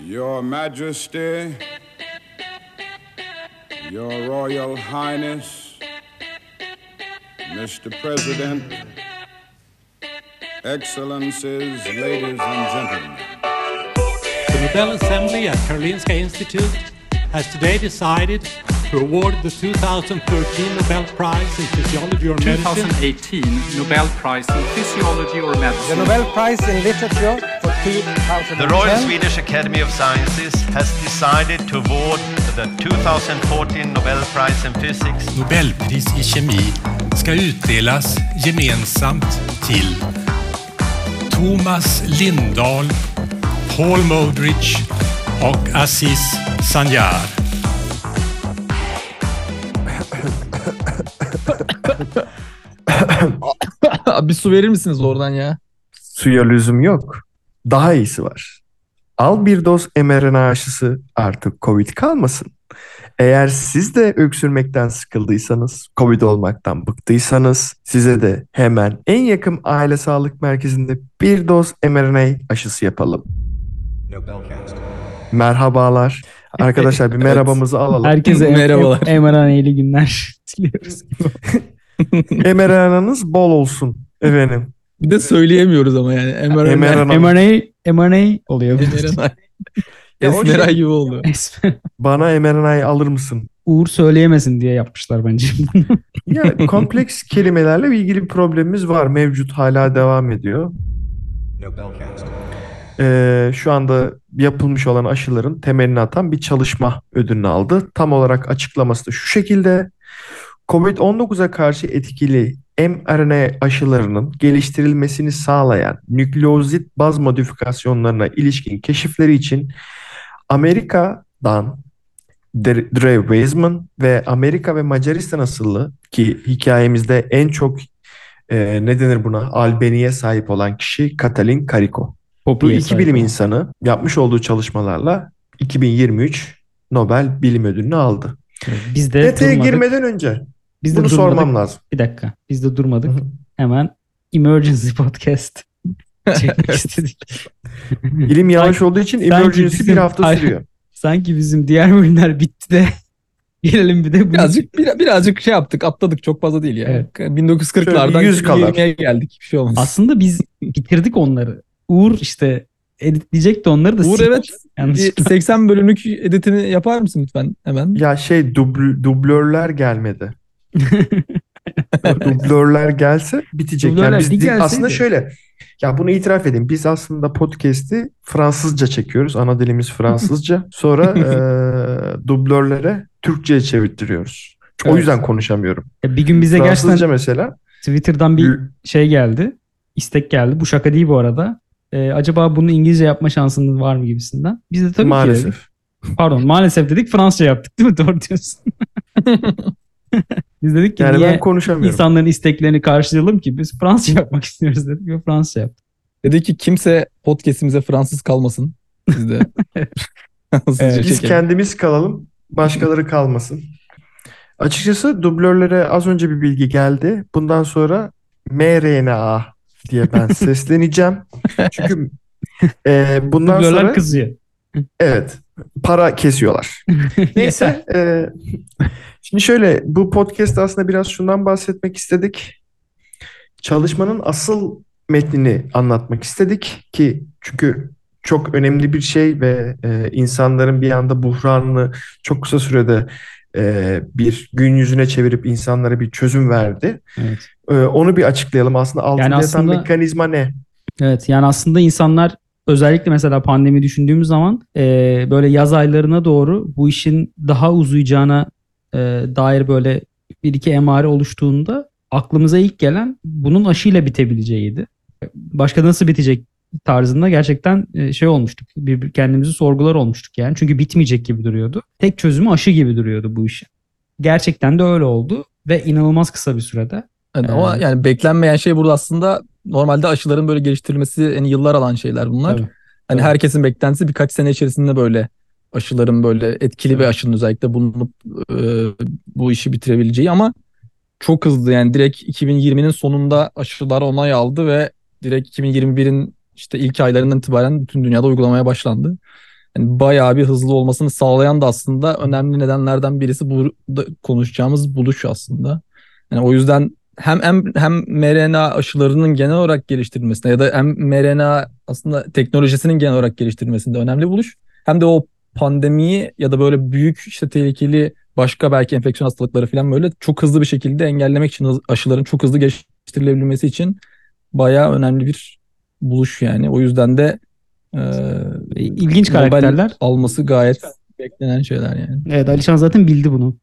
Your Majesty, Your Royal Highness, Mr. President, Excellencies, ladies and gentlemen. The Nobel Assembly at Karolinska Institute has today decided to award the 2013 Nobel Prize in Physiology or Medicine 2018 Nobel Prize in Physiology or Medicine. The Nobel Prize in Literature for 2010 The Royal Swedish Academy of Sciences has decided to award the 2014 Nobel Prize in Physics Nobelpris i kemi ska utdelas gemensamt till Thomas Lindahl, Paul Modrich och Aziz Sanjar. bir su verir misiniz oradan ya? Suya lüzum yok. Daha iyisi var. Al bir doz mRNA aşısı artık Covid kalmasın. Eğer siz de öksürmekten sıkıldıysanız, Covid olmaktan bıktıysanız size de hemen en yakın aile sağlık merkezinde bir doz mRNA aşısı yapalım. Merhabalar. Arkadaşlar bir merhabamızı alalım. Herkese Merhabalar. emaraneyli günler diliyoruz. mRNA'nız bol olsun efendim. Bir de söyleyemiyoruz ama yani. mRNA. mRNA. mRNA, mRNA oluyor. mRNA. Esmeray şey- gibi oldu. Bana mRNA'yı alır mısın? Uğur söyleyemesin diye yapmışlar bence. Ya kompleks kelimelerle ilgili bir problemimiz var. Mevcut hala devam ediyor. Ee, şu anda yapılmış olan aşıların temelini atan bir çalışma ödülünü aldı. Tam olarak açıklaması da şu şekilde. Covid-19'a karşı etkili mRNA aşılarının geliştirilmesini sağlayan nükleozit baz modifikasyonlarına ilişkin keşifleri için Amerika'dan Dre Dre Weizmann ve Amerika ve Macaristan asıllı ki hikayemizde en çok e, ne denir buna albeniye sahip olan kişi Katalin Kariko. Bu iki sahip bilim insanı yapmış olduğu çalışmalarla 2023 Nobel Bilim Ödülünü aldı. Biz de Detaya durmadık. girmeden önce Biz de bunu durmadık. sormam lazım. Bir dakika. Biz de durmadık. Hemen Emergency Podcast çekmek istedik. İlim yavaş olduğu için sanki emergency bizim- bir hafta sürüyor. Sanki bizim diğer bölümler bitti de gelelim bir de. Birazcık bir, birazcık şey yaptık. Atladık. Çok fazla değil ya. Evet. 1940'lardan Şöyle 100 kadar. 20'ye geldik. Bir şey olmaz. Aslında biz bitirdik onları. Uğur işte editleyecekti onları da Uğur evet. Yanlış. Bir 80 bölümlük editini yapar mısın lütfen hemen? Ya şey dubl dublörler gelmedi. Dublörler gelse bitecek. Yani Dublörler biz bir gelseydi. aslında şöyle ya bunu itiraf edeyim. Biz aslında podcast'i Fransızca çekiyoruz. Ana dilimiz Fransızca. Sonra eee dublörlere Türkçe'ye çevirtiriyoruz. O Evet. yüzden konuşamıyorum. Ya bir gün bize Fransızca gerçekten mesela Twitter'dan bir şey geldi. istek geldi. Bu şaka değil bu arada. Ee, acaba bunu İngilizce yapma şansınız var mı gibisinden. Biz de tabii ki dedik. maalesef. Pardon maalesef dedik Fransızca yaptık değil mi? Doğru diyorsun. Biz dedik ki Yani niye ben konuşamıyorum. insanların isteklerini karşılayalım ki biz Fransızca yapmak istiyoruz dedik ve Fransızca yaptık. Dedi ki kimse podcast'imize Fransız kalmasın. Biz de Evet. Biz kendimiz kalalım, başkaları kalmasın. Açıkçası dublörlere az önce bir bilgi geldi. Bundan sonra mRNA diye ben sesleneceğim. Çünkü e, bundan Dublörler sonra kızıyor. Evet para kesiyorlar. Neyse. e, şimdi şöyle bu podcast aslında biraz şundan bahsetmek istedik. Çalışmanın asıl metnini anlatmak istedik ki çünkü çok önemli bir şey ve e, insanların bir anda buhranını çok kısa sürede e, bir gün yüzüne çevirip insanlara bir çözüm verdi. Evet. E, onu bir açıklayalım. Aslında altında Yani yatan aslında- mekanizma ne? Evet yani aslında insanlar özellikle mesela pandemi düşündüğümüz zaman e, böyle yaz aylarına doğru bu işin daha uzayacağına e, dair böyle bir iki emare oluştuğunda aklımıza ilk gelen bunun aşıyla bitebileceğiydi. Başka nasıl bitecek tarzında gerçekten e, şey olmuştuk. Bir, kendimizi sorgular olmuştuk yani. Çünkü bitmeyecek gibi duruyordu. Tek çözümü aşı gibi duruyordu bu işin. Gerçekten de öyle oldu ve inanılmaz kısa bir sürede. Evet, ama Ee, yani beklenmeyen şey burada aslında normalde aşıların böyle geliştirilmesi yani yıllar alan şeyler bunlar. Tabii. Hani Tabii. herkesin beklentisi birkaç sene içerisinde böyle aşıların böyle etkili bir Evet. aşının özellikle bulunup e, bu işi bitirebileceği ama çok hızlı yani direkt 2020'nin sonunda aşılar onay aldı ve direkt 2021'in işte ilk aylarından itibaren bütün dünyada uygulamaya başlandı. yani bayağı bir hızlı olmasını sağlayan da aslında önemli nedenlerden birisi bu konuşacağımız buluş aslında. Yani o yüzden hem hem, mRNA aşılarının genel olarak geliştirilmesinde ya da hem mRNA aslında teknolojisinin genel olarak geliştirilmesinde önemli buluş. Hem de o pandemiyi ya da böyle büyük işte tehlikeli başka belki enfeksiyon hastalıkları falan böyle çok hızlı bir şekilde engellemek için aşıların çok hızlı geliştirilebilmesi için bayağı önemli bir buluş yani. O yüzden de e, İlginç karakterler. alması gayet beklenen şeyler yani. Evet Alişan zaten bildi bunu.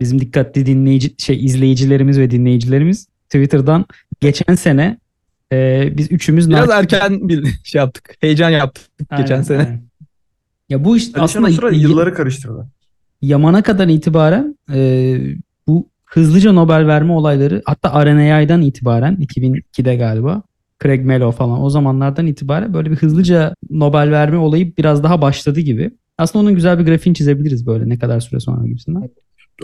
Bizim dikkatli dinleyici şey izleyicilerimiz ve dinleyicilerimiz Twitter'dan geçen sene e, biz üçümüz Biraz nar- erken bir şey yaptık. Heyecan yaptık geçen Aynen, sene. aynen. Ya bu iş Alişan aslında sıra yılları karıştırdı. Yaman'a itibaren e, bu hızlıca Nobel verme olayları hatta RNA'dan itibaren 2002'de galiba Craig Mello falan o zamanlardan itibaren böyle bir hızlıca Nobel verme olayı biraz daha başladı gibi. Aslında onun güzel bir grafiğini çizebiliriz böyle ne kadar süre sonra gibisinden.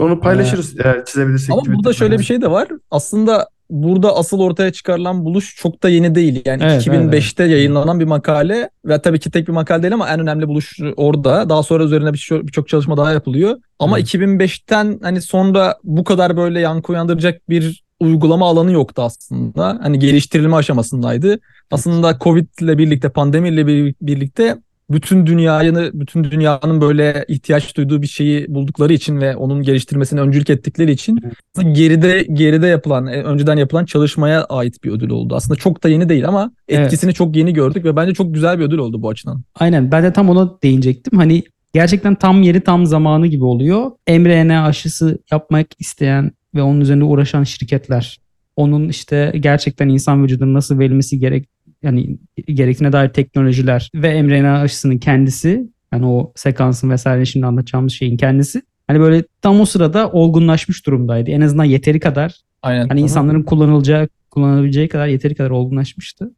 Onu paylaşırız eğer çizebilirsek. Ama burada şöyle bir şey de var. Aslında burada asıl ortaya çıkarılan buluş çok da yeni değil. Yani Evet, 2005'te yayınlanan bir makale ve tabii ki tek bir makale değil ama en önemli buluş orada. Daha sonra üzerine bir- birçok çalışma daha yapılıyor. Ama Evet. 2005'ten hani sonra bu kadar böyle yankı uyandıracak bir uygulama alanı yoktu aslında. Hani geliştirilme aşamasındaydı. Aslında Covid ile birlikte, pandemiyle bir- birlikte bütün dünyayı, bütün dünyanın böyle ihtiyaç duyduğu bir şeyi buldukları için ve onun geliştirmesine öncülük ettikleri için geride geride yapılan, e, önceden yapılan çalışmaya ait bir ödül oldu. Aslında çok da yeni değil ama Evet. etkisini çok yeni gördük ve bence çok güzel bir ödül oldu bu açıdan. Aynen ben de tam ona değinecektim. Hani gerçekten tam yeri tam zamanı gibi oluyor. mRNA aşısı yapmak isteyen ve onun üzerinde uğraşan şirketler onun işte gerçekten insan vücuduna nasıl verilmesi gerek yani gerektiğine dair teknolojiler ve mRNA aşısının kendisi yani o sekansın vesaire şimdi anlatacağımız şeyin kendisi hani böyle tam o sırada olgunlaşmış durumdaydı. En azından yeteri kadar Aynen. hani insanların kullanılacağı kullanabileceği kadar yeteri kadar olgunlaşmıştı.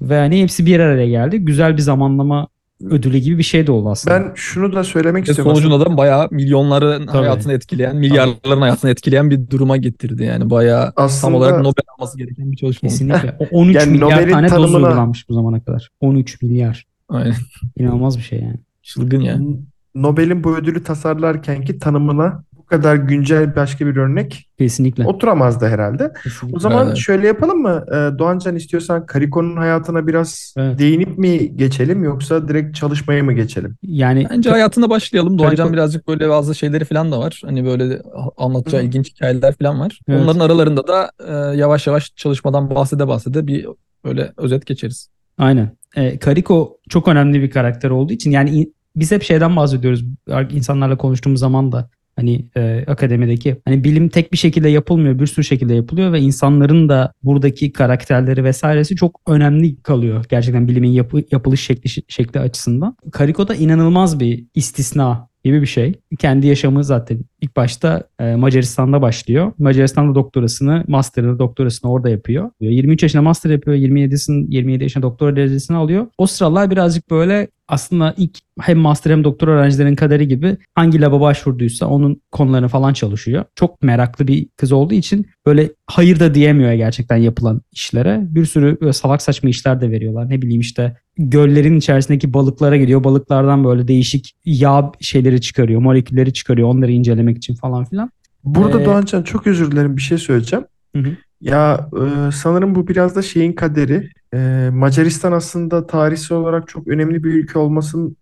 Ve hani hepsi bir araya geldi. Güzel bir zamanlama ödülü gibi bir şey de oldu aslında. Ben şunu da söylemek Ve istiyorum. aslında. sonucunda da bayağı milyonların Tabii. hayatını etkileyen, milyarların hayatını etkileyen bir duruma getirdi. Yani bayağı tam Aslında olarak Nobel alması gereken bir çalışma. Kesinlikle. O 13 Yani milyar Nobel'in tane doz tanımına- uygulanmış bu zamana kadar. 13 milyar. Aynen. İnanılmaz bir şey yani. Çılgın yani. Nobel'in bu ödülü tasarlarkenki tanımına bu kadar güncel başka bir örnek Kesinlikle. oturamazdı herhalde. Kesinlikle. O zaman Evet. şöyle yapalım mı? Ee, Doğancan istiyorsan Kariko'nun hayatına biraz Evet. değinip mi geçelim yoksa direkt çalışmaya mı geçelim? Yani Bence hayatına başlayalım. Doğancan Kariko- birazcık böyle bazı şeyleri falan da var. Hani böyle anlatacağı Hı. ilginç hikayeler falan var. Evet. Onların aralarında da e, yavaş yavaş çalışmadan bahsede bahsede bir böyle özet geçeriz. aynen. Ee, Kariko çok önemli bir karakter olduğu için yani biz hep şeyden bahsediyoruz insanlarla konuştuğumuz zaman da hani e, akademideki hani bilim tek bir şekilde yapılmıyor bir sürü şekilde yapılıyor ve insanların da buradaki karakterleri vesairesi çok önemli kalıyor gerçekten bilimin yapı, yapılış şekli şekli açısından. Kariko da inanılmaz bir istisna gibi bir şey. Kendi yaşamı zaten ilk başta e, Macaristan'da başlıyor. Macaristan'da doktorasını, master'ını, doktorasını orada yapıyor. 23 yaşında master yapıyor. 27'sin 27 yaşında doktora derecesini alıyor. O sıralar birazcık böyle aslında ilk hem master hem doktor öğrencilerin kaderi gibi hangi laba başvurduysa onun konularını falan çalışıyor. Çok meraklı bir kız olduğu için böyle hayır da diyemiyor gerçekten yapılan işlere. Bir sürü böyle salak saçma işler de veriyorlar. Ne bileyim işte göllerin içerisindeki balıklara gidiyor. Balıklardan böyle değişik yağ şeyleri çıkarıyor, molekülleri çıkarıyor onları incelemek için falan filan. Burada Ee, Doğancan çok özür dilerim bir şey söyleyeceğim. Hı hı. Ya e, sanırım bu biraz da şeyin kaderi. E, Macaristan aslında tarihsel olarak çok önemli bir ülke olmasının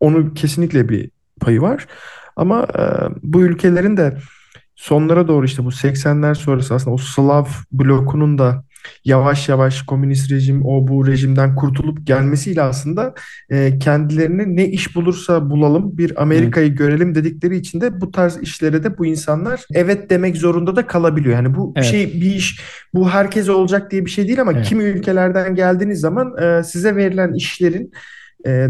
onu kesinlikle bir payı var. Ama e, bu ülkelerin de sonlara doğru işte bu 80'ler sonrası aslında o Slav blokunun da yavaş yavaş komünist rejim o bu rejimden kurtulup gelmesiyle aslında e, kendilerine ne iş bulursa bulalım bir Amerika'yı görelim dedikleri için de bu tarz işlere de bu insanlar evet demek zorunda da kalabiliyor. Yani bu Evet. şey bir iş bu herkese olacak diye bir şey değil ama Evet. kimi ülkelerden geldiğiniz zaman e, size verilen işlerin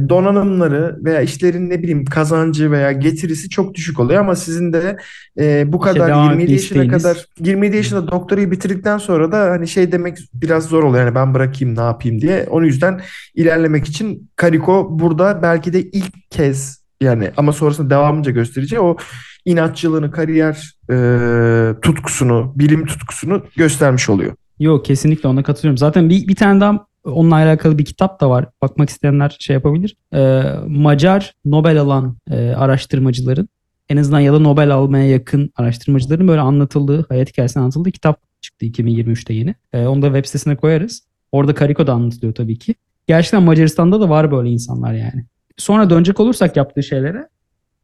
donanımları veya işlerin ne bileyim kazancı veya getirisi çok düşük oluyor ama sizin de e, bu İşte kadar devam 27 yaşına kadar 27 yaşında doktorayı bitirdikten sonra da hani şey demek biraz zor oluyor. Yani ben bırakayım ne yapayım diye. Onun yüzden ilerlemek için Kariko burada belki de ilk kez yani ama sonrasında devamınca göstereceği o inatçılığını, kariyer e, tutkusunu, bilim tutkusunu göstermiş oluyor. Yok kesinlikle ona katılıyorum. Zaten bir, bir tane daha onunla alakalı bir kitap da var. Bakmak isteyenler şey yapabilir. Ee, Macar Nobel alan e, araştırmacıların en azından ya da Nobel almaya yakın araştırmacıların böyle anlatıldığı, hayat hikayesini anlatıldığı kitap çıktı 2023'te yeni. Ee, onu da web sitesine koyarız. Orada Kariko'da anlatılıyor tabii ki. Gerçekten Macaristan'da da var böyle insanlar yani. Sonra dönecek olursak yaptığı şeylere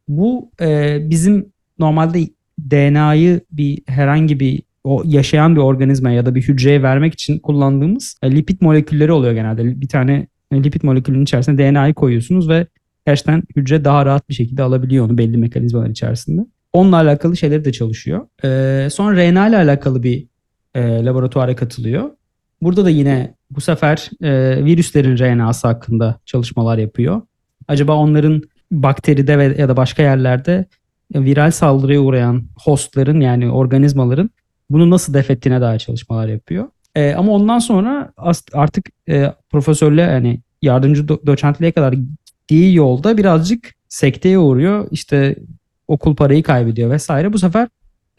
bu e, bizim normalde DNA'yı bir herhangi bir o yaşayan bir organizmaya ya da bir hücreye vermek için kullandığımız e, lipid molekülleri oluyor genelde. Bir tane e, lipid molekülünün içerisine DNA'yı koyuyorsunuz ve gerçekten hücre daha rahat bir şekilde alabiliyor onu belli mekanizmalar içerisinde. Onunla alakalı şeyleri de çalışıyor. Ee, sonra RNA ile alakalı bir e, laboratuvara katılıyor. Burada da yine bu sefer e, virüslerin RNA'sı hakkında çalışmalar yapıyor. Acaba onların bakteride ve ya da başka yerlerde viral saldırıya uğrayan hostların yani organizmaların bunu nasıl def ettiğine dair çalışmalar yapıyor. E, ama ondan sonra artık e, profesörle yani yardımcı do- doçentliğe kadar gittiği yolda birazcık sekteye uğruyor. İşte okul parayı kaybediyor vesaire. Bu sefer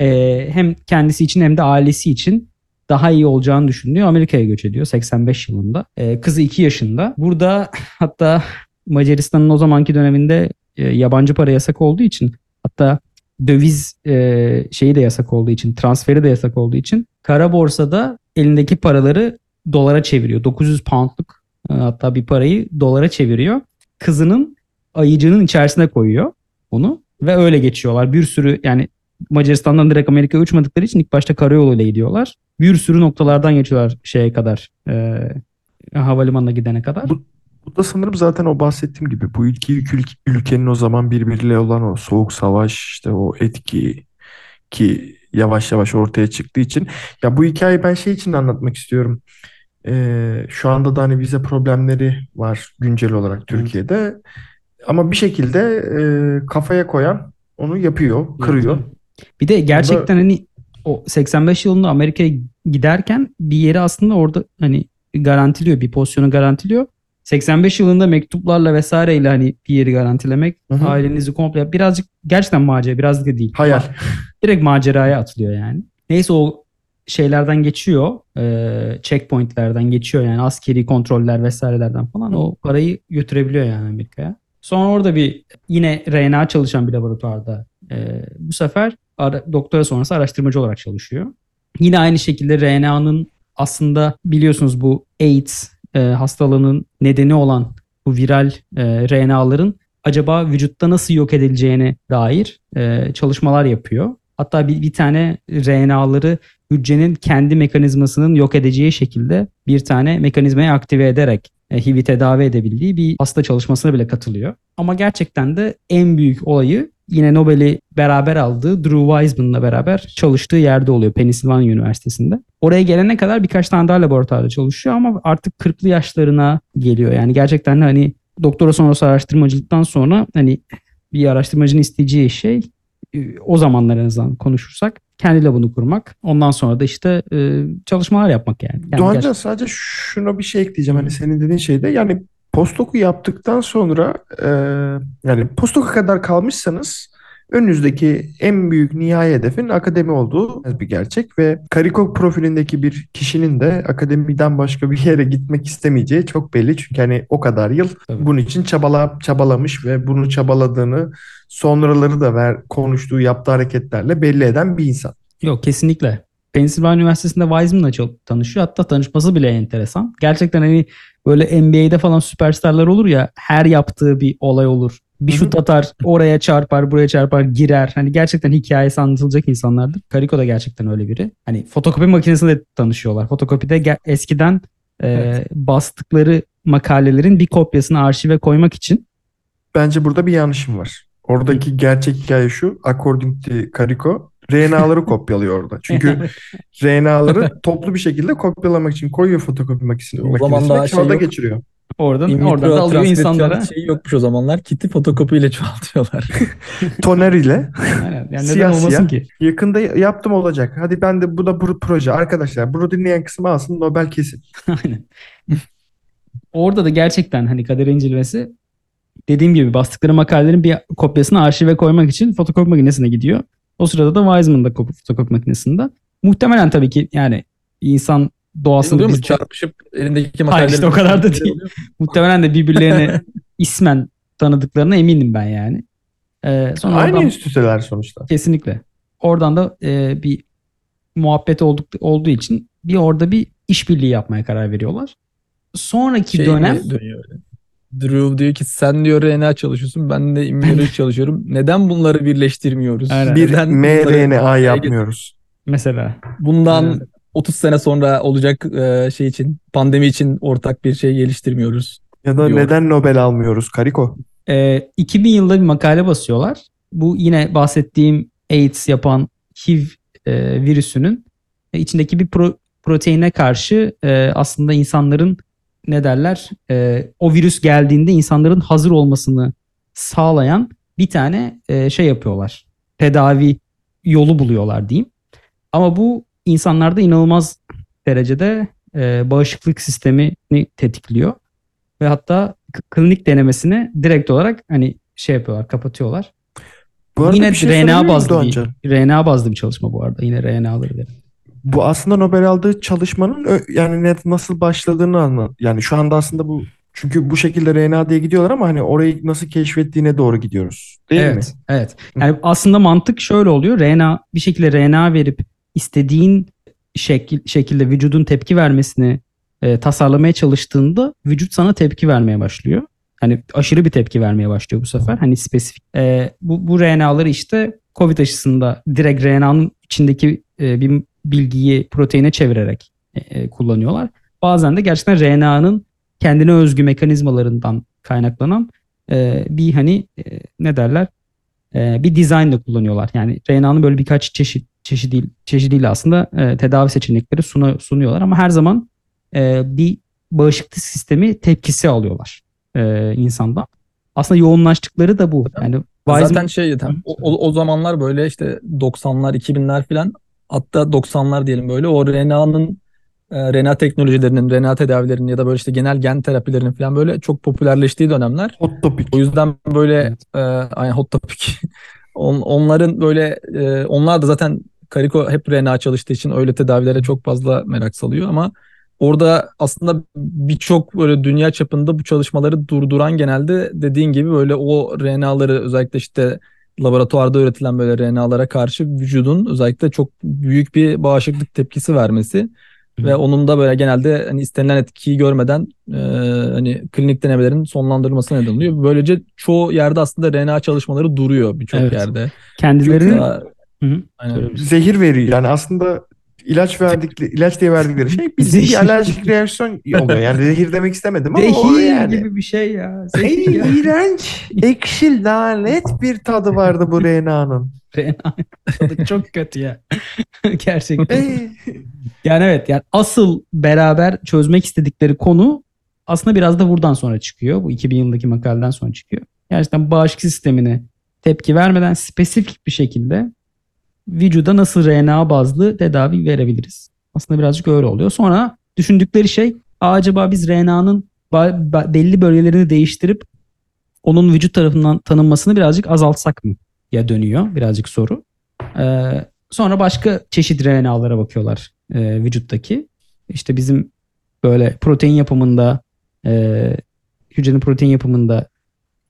e, hem kendisi için hem de ailesi için daha iyi olacağını düşünüyor. Amerika'ya göç ediyor 85 yılında. E, kızı 2 yaşında. Burada hatta Macaristan'ın o zamanki döneminde e, yabancı para yasak olduğu için hatta döviz e, şeyi de yasak olduğu için, transferi de yasak olduğu için kara borsada elindeki paraları dolara çeviriyor. 900 poundluk e, hatta bir parayı dolara çeviriyor. Kızının ayıcının içerisine koyuyor onu ve öyle geçiyorlar. Bir sürü yani Macaristan'dan direkt Amerika'ya uçmadıkları için ilk başta karayoluyla gidiyorlar. Bir sürü noktalardan geçiyorlar şeye kadar. E, havalimanına gidene kadar. Bu, bu da sanırım zaten o bahsettiğim gibi bu iki ülke, ülkenin o zaman birbiriyle olan o soğuk savaş işte o etki ki yavaş yavaş ortaya çıktığı için ya bu hikayeyi ben şey için anlatmak istiyorum. Ee, şu anda da hani vize problemleri var güncel olarak Türkiye'de. Ama bir şekilde e, kafaya koyan onu yapıyor, kırıyor. Bir de gerçekten hani o 85 yılında Amerika'ya giderken bir yeri aslında orada hani garantiliyor, bir pozisyonu garantiliyor. 85 yılında mektuplarla vesaireyle hani bir yeri garantilemek, Hı hı. ailenizi komple birazcık gerçekten macera, birazcık da değil. Hayal. Direkt maceraya atılıyor yani. Neyse o şeylerden geçiyor. E, checkpointlerden geçiyor yani askeri kontroller vesairelerden falan. O parayı götürebiliyor yani Amerika'ya. Sonra orada bir yine RNA çalışan bir laboratuvarda e, bu sefer ara, doktora sonrası araştırmacı olarak çalışıyor. Yine aynı şekilde RNA'nın aslında biliyorsunuz bu AIDS e, hastalığının nedeni olan bu viral e, RNA'ların acaba vücutta nasıl yok edileceğine dair e, çalışmalar yapıyor. Hatta bir, bir tane RNA'ları hücrenin kendi mekanizmasının yok edeceği şekilde bir tane mekanizmayı aktive ederek e, HIV'i tedavi edebildiği bir hasta çalışmasına bile katılıyor. Ama gerçekten de en büyük olayı yine Nobel'i beraber aldığı Drew Weissman'la beraber çalıştığı yerde oluyor Pennsylvania Üniversitesi'nde. Oraya gelene kadar birkaç tane daha laboratuvarda çalışıyor ama artık 40'lı yaşlarına geliyor. Yani gerçekten de hani doktora sonrası araştırmacılıktan sonra hani bir araştırmacının isteyeceği şey e, o zamanlar en azından konuşursak kendi labını kurmak. Ondan sonra da işte e, çalışmalar yapmak yani. yani Doğancan gerçekten- sadece şuna bir şey ekleyeceğim. Hani senin dediğin şeyde yani postdoku yaptıktan sonra e, yani postdoka kadar kalmışsanız önünüzdeki en büyük nihai hedefin akademi olduğu bir gerçek ve Karikok profilindeki bir kişinin de akademiden başka bir yere gitmek istemeyeceği çok belli. Çünkü hani o kadar yıl Tabii. bunun için çabala, çabalamış ve bunu çabaladığını sonraları da ver, konuştuğu yaptığı hareketlerle belli eden bir insan. Yok kesinlikle. Pennsylvania Üniversitesi'nde Wiseman'la çok tanışıyor. Hatta tanışması bile enteresan. Gerçekten hani böyle NBA'de falan süperstarlar olur ya her yaptığı bir olay olur. Bir şut atar, oraya çarpar, buraya çarpar, girer. Hani gerçekten hikayesi anlatılacak insanlardır. Kariko da gerçekten öyle biri. Hani fotokopi makinesinde tanışıyorlar. Fotokopide eskiden e, Evet. bastıkları makalelerin bir kopyasını arşive koymak için Bence burada bir yanlışım var. Oradaki gerçek hikaye şu. According to Kariko RNA'ları kopyalıyor orada. Çünkü RNA'ları toplu bir şekilde kopyalamak için koyuyor fotokopi makinesine, O zaman makinesine daha şey kağıda yok. geçiriyor. oradan In oradan da alıyor insanlara. Şey yokmuş o zamanlar. Kiti fotokopiyle çoğaltıyorlar. Toner ile Aynen. Yani neden Siyah olmasın siyah. ki? yakında yaptım olacak. Hadi ben de bu da bu proje. Arkadaşlar bunu dinleyen kısım alsın Nobel kesin. Aynen. Orada da gerçekten hani kader incelemesi dediğim gibi bastıkları makalelerin bir kopyasını arşive koymak için fotokopi makinesine gidiyor. O sırada da Wiseman da kop- fotokopi makinesinde. Muhtemelen tabii ki yani insan mu? biz Çarpışıp elindeki Hayır materyaleri... işte o kadar da değil. Muhtemelen de birbirlerini ismen tanıdıklarına eminim ben yani. Ee, sonra Aynı oradan- enstitüler sonuçta. Kesinlikle. Oradan da e, bir muhabbet olduk, olduğu için bir orada bir işbirliği yapmaya karar veriyorlar. Sonraki Şey dönem dönüyor öyle? Drew diyor ki sen diyor RNA çalışıyorsun ben de immünoloji çalışıyorum. Neden bunları birleştirmiyoruz? Aynen. Bir Neden bunları- mRNA yapmıyoruz. mesela Bundan Aynen. 30 sene sonra olacak e, şey için pandemi için ortak bir şey geliştirmiyoruz. Ya da Diyor. neden Nobel almıyoruz Kariko? e, 2000 yılında bir makale basıyorlar. Bu yine bahsettiğim AIDS yapan HIV e, virüsünün e, içindeki bir pro- proteine karşı e, aslında insanların ne derler e, o virüs geldiğinde insanların hazır olmasını sağlayan bir tane e, şey yapıyorlar. Tedavi yolu buluyorlar diyeyim. Ama bu insanlarda inanılmaz derecede e, bağışıklık sistemini tetikliyor. Ve hatta klinik denemesini direkt olarak hani şey yapıyorlar, kapatıyorlar. Bu arada Yine bir şey RNA bazlı bir, RNA bazlı bir çalışma bu arada. Yine RNA'ları verin. Bu aslında Nobel aldığı çalışmanın yani net nasıl başladığını anlat. Yani şu anda aslında bu çünkü bu şekilde RNA diye gidiyorlar ama hani orayı nasıl keşfettiğine doğru gidiyoruz. Değil mi? evet, evet. Yani aslında mantık şöyle oluyor. RNA bir şekilde RNA verip istediğin şekil, şekilde vücudun tepki vermesini e, tasarlamaya çalıştığında vücut sana tepki vermeye başlıyor. Hani aşırı bir tepki vermeye başlıyor bu sefer. Hani spesifik. E, bu, bu RNA'ları işte COVID aşısında direkt RNA'nın içindeki e, bir bilgiyi proteine çevirerek e, e, kullanıyorlar. Bazen de gerçekten RNA'nın kendine özgü mekanizmalarından kaynaklanan e, bir hani e, ne derler e, bir dizayn da kullanıyorlar. Yani RNA'nın böyle birkaç çeşit çeşidi, çeşidiyle aslında e, tedavi seçenekleri suna, sunuyorlar ama her zaman e, bir bağışıklık sistemi tepkisi alıyorlar e, insandan. Aslında yoğunlaştıkları da bu. Yani Zaten Weizmann- şey tam o, o, zamanlar böyle işte 90'lar 2000'ler falan hatta 90'lar diyelim böyle o RNA'nın e, RNA teknolojilerinin, RNA tedavilerinin ya da böyle işte genel gen terapilerinin falan böyle çok popülerleştiği dönemler. Hot topic. O yüzden böyle Evet. e, aynen hot topic. On, onların böyle e, onlar da zaten Kariko hep RNA çalıştığı için öyle tedavilere çok fazla merak salıyor ama orada aslında birçok böyle dünya çapında bu çalışmaları durduran genelde dediğin gibi böyle o RNA'ları özellikle işte laboratuvarda üretilen böyle RNA'lara karşı vücudun özellikle çok büyük bir bağışıklık tepkisi vermesi ve onun da böyle genelde hani istenilen etkiyi görmeden e, hani klinik denemelerin sonlandırılmasına neden oluyor. Böylece çoğu yerde aslında RNA çalışmaları duruyor birçok Evet. yerde. kendilerini Mesela- Hı hı. Aynen. Zehir veriyor. Yani aslında ilaç verdikleri, ilaç diye verdikleri şey bir, Zehir. bir alerjik reaksiyon oluyor. Yani zehir demek istemedim ama o Zehir yani. gibi bir şey ya. Zehir ya. iğrenç, ekşi, lanet bir tadı vardı bu RNA'nın. RNA tadı çok kötü ya. Gerçekten. Yani evet yani asıl beraber çözmek istedikleri konu aslında biraz da buradan sonra çıkıyor. Bu 2000 yılındaki makaleden sonra çıkıyor. Gerçekten bağışıklık sistemine tepki vermeden spesifik bir şekilde vücuda nasıl RNA bazlı tedavi verebiliriz. Aslında birazcık öyle oluyor. Sonra düşündükleri şey "Aa, acaba biz RNA'nın belli bölgelerini değiştirip onun vücut tarafından tanınmasını birazcık azaltsak mı? Ya dönüyor birazcık soru. Ee, sonra başka çeşit RNA'lara bakıyorlar e, vücuttaki. İşte bizim böyle protein yapımında e, hücrenin protein yapımında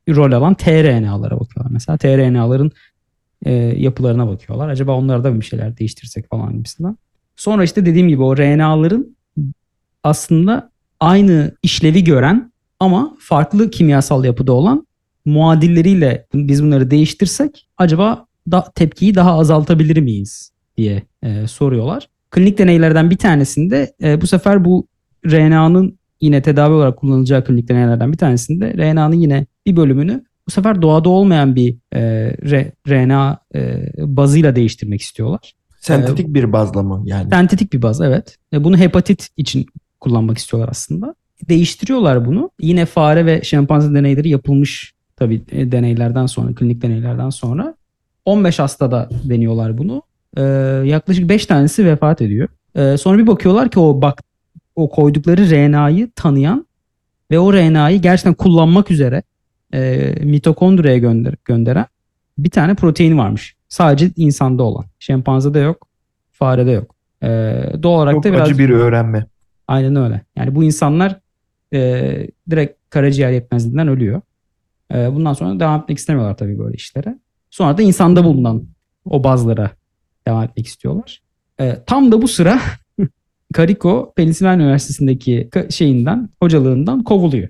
rol alan tRNA'lara bakıyorlar. Mesela tRNA'ların e, yapılarına bakıyorlar. Acaba onlarda bir şeyler değiştirsek falan gibisinden. Sonra işte dediğim gibi o RNA'ların aslında aynı işlevi gören ama farklı kimyasal yapıda olan muadilleriyle biz bunları değiştirsek acaba da tepkiyi daha azaltabilir miyiz diye e, soruyorlar. Klinik deneylerden bir tanesinde e, bu sefer bu RNA'nın yine tedavi olarak kullanılacağı klinik deneylerden bir tanesinde RNA'nın yine bir bölümünü bu sefer doğada olmayan bir e, RNA e, bazıyla değiştirmek istiyorlar. Sentetik bir bazlama yani. Sentetik bir baz evet. E, Bunu hepatit için kullanmak istiyorlar aslında. Değiştiriyorlar bunu. Yine fare ve şempanze deneyleri yapılmış tabii e, deneylerden sonra, klinik deneylerden sonra. 15 hastada deniyorlar bunu. E, yaklaşık 5 tanesi vefat ediyor. E, sonra bir bakıyorlar ki o bak o koydukları RNA'yı tanıyan ve o RNA'yı gerçekten kullanmak üzere e, mitokondriye gönder gönderen bir tane protein varmış. Sadece insanda olan. Şempanzede yok, farede yok. E, doğal olarak Çok da biraz acı bir öğrenme. Aynen öyle. Yani bu insanlar e, direkt karaciğer yetmezliğinden ölüyor. E, bundan sonra devam etmek istemiyorlar tabii böyle işlere. Sonra da insanda bulunan o bazlara devam etmek istiyorlar. E, tam da bu sıra Kariko Pennsylvania Üniversitesi'ndeki şeyinden, hocalığından kovuluyor.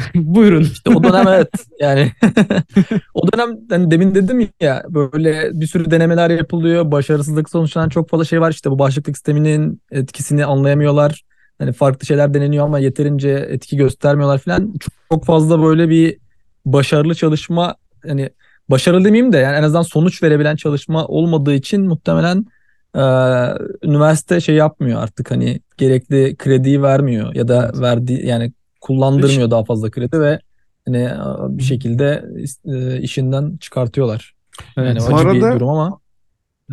Buyurun. İşte o dönem evet yani o dönem hani demin dedim ya böyle bir sürü denemeler yapılıyor. Başarısızlık sonuçlanan çok fazla şey var. İşte bu bağışıklık sisteminin etkisini anlayamıyorlar. Hani farklı şeyler deneniyor ama yeterince etki göstermiyorlar falan. Çok, çok fazla böyle bir başarılı çalışma hani başarılı demeyeyim de yani en azından sonuç verebilen çalışma olmadığı için muhtemelen e, üniversite şey yapmıyor artık hani gerekli krediyi vermiyor ya da verdiği yani kullandırmıyor daha fazla kredi ve hani bir şekilde e, işinden çıkartıyorlar. Yani Bu acı bir arada- durum ama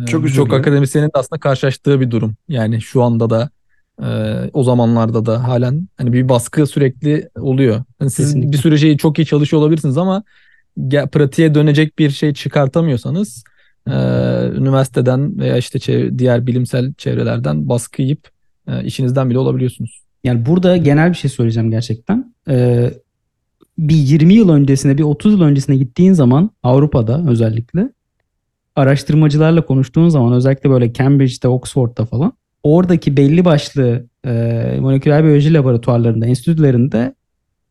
e, Çok birçok akademisyenin de aslında karşılaştığı bir durum. Yani şu anda da e, o zamanlarda da halen hani bir baskı sürekli oluyor. Hani siz Kesinlikle. bir sürü şeyi çok iyi çalışıyor olabilirsiniz ama ge- pratiğe dönecek bir şey çıkartamıyorsanız e, üniversiteden veya işte çev- diğer bilimsel çevrelerden baskı yiyip e, işinizden bile olabiliyorsunuz. Yani burada genel bir şey söyleyeceğim gerçekten. Ee, bir 20 yıl öncesine, bir 30 yıl öncesine gittiğin zaman Avrupa'da özellikle araştırmacılarla konuştuğun zaman özellikle böyle Cambridge'de, Oxford'da falan oradaki belli başlı e, moleküler biyoloji laboratuvarlarında, enstitülerinde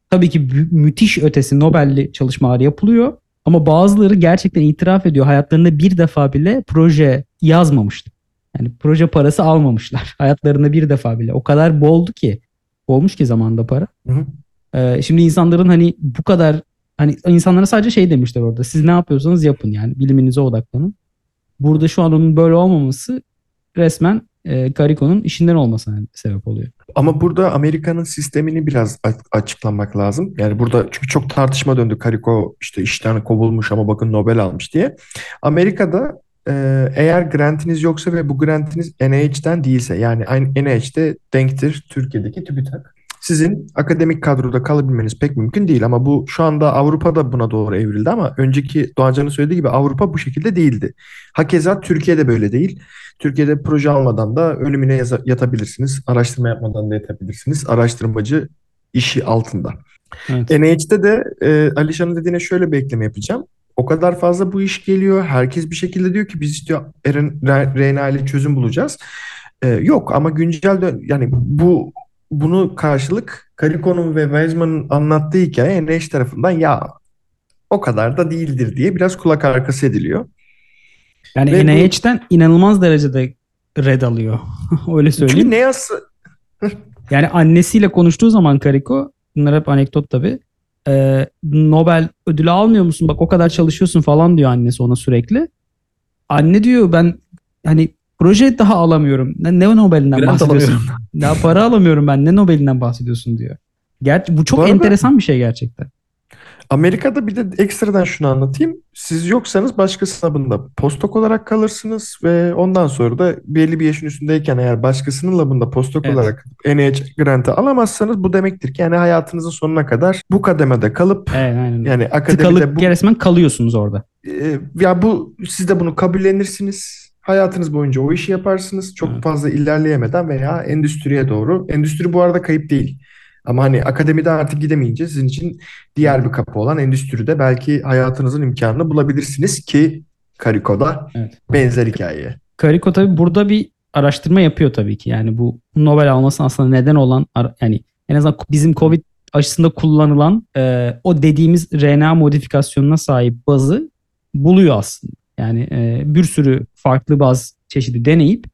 tabii ki mü- müthiş ötesi Nobel'li çalışmalar yapılıyor. Ama bazıları gerçekten itiraf ediyor. Hayatlarında bir defa bile proje yazmamıştı. Yani proje parası almamışlar. Hayatlarında bir defa bile. O kadar boldu ki. Olmuş ki zamanda para. Hı hı. Ee, şimdi insanların hani bu kadar hani insanlara sadece şey demişler orada. Siz ne yapıyorsanız yapın yani biliminize odaklanın. Burada şu an onun böyle olmaması resmen e, Kariko'nun işinden olmasına sebep oluyor. Ama burada Amerika'nın sistemini biraz açıklamak lazım. Yani burada çünkü çok tartışma döndü. Kariko işte işten kovulmuş ama bakın Nobel almış diye. Amerika'da eğer grantiniz yoksa ve bu grantiniz NIH'den değilse yani aynı NIH'de denktir Türkiye'deki TÜBİTAK. Sizin akademik kadroda kalabilmeniz pek mümkün değil ama bu şu anda Avrupa'da buna doğru evrildi ama önceki Doğancan'ın söylediği gibi Avrupa bu şekilde değildi. Hakeza Türkiye'de böyle değil. Türkiye'de proje almadan da ölümüne yatabilirsiniz. Araştırma yapmadan da yatabilirsiniz. Araştırmacı işi altında. Evet. NIH'te de e, Alişan'ın dediğine şöyle bir ekleme yapacağım. O kadar fazla bu iş geliyor. Herkes bir şekilde diyor ki biz işte RNA ile çözüm bulacağız. E, yok ama güncel dön yani bu bunu karşılık Kariko'nun ve Weizmann'ın anlattığı hikaye NIH tarafından ya o kadar da değildir diye biraz kulak arkası ediliyor. Yani Ve bu- NIH'ten inanılmaz derecede red alıyor. Öyle söyleyeyim. Çünkü ne yazsa Yani annesiyle konuştuğu zaman Kariko, bunlar hep anekdot tabii. Ee, Nobel ödülü almıyor musun? Bak o kadar çalışıyorsun falan diyor annesi ona sürekli. Anne diyor ben hani proje daha alamıyorum. Ne, ne Nobel'inden Grant bahsediyorsun? Daha para alamıyorum ben. Ne Nobel'inden bahsediyorsun diyor. Gerçi bu çok Bu arada- enteresan bir şey gerçekten. Amerika'da bir de ekstradan şunu anlatayım. Siz yoksanız başka labında postdoc olarak kalırsınız ve ondan sonra da belli bir yaşın üstündeyken eğer başkasının labında postdoc Evet. olarak NIH grantı alamazsanız bu demektir ki yani hayatınızın sonuna kadar bu kademede kalıp Evet, aynen. yani akademide Tıkalıp bu resmen kalıyorsunuz orada. e, ya bu siz de bunu kabullenirsiniz. Hayatınız boyunca o işi yaparsınız. Çok Evet. fazla ilerleyemeden veya endüstriye doğru. Endüstri bu arada kayıp değil. Ama hani akademide artık gidemeyince sizin için diğer bir kapı olan endüstride belki hayatınızın imkanını bulabilirsiniz ki Kariko'da Evet. benzer hikaye. Kariko tabii burada bir araştırma yapıyor tabii ki. Yani bu Nobel almasına aslında neden olan yani en azından bizim Covid aşısında kullanılan e, o dediğimiz RNA modifikasyonuna sahip bazı buluyor aslında. Yani e, bir sürü farklı baz çeşidi deneyip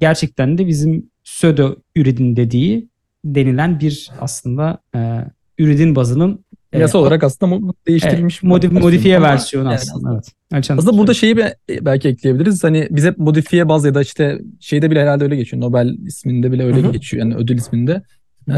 gerçekten de bizim pseudo üridin dediği denilen bir aslında e, üridin bazının e, Yasa olarak aslında değiştirilmiş evet, modif- versiyonu modifiye versiyonu yani aslında. Evet. Alişan, Aslında burada şeyi be- belki ekleyebiliriz. Hani biz hep modifiye baz ya da işte şeyde bile herhalde öyle geçiyor. Nobel isminde bile öyle Hı hı. geçiyor. Yani ödül isminde. e,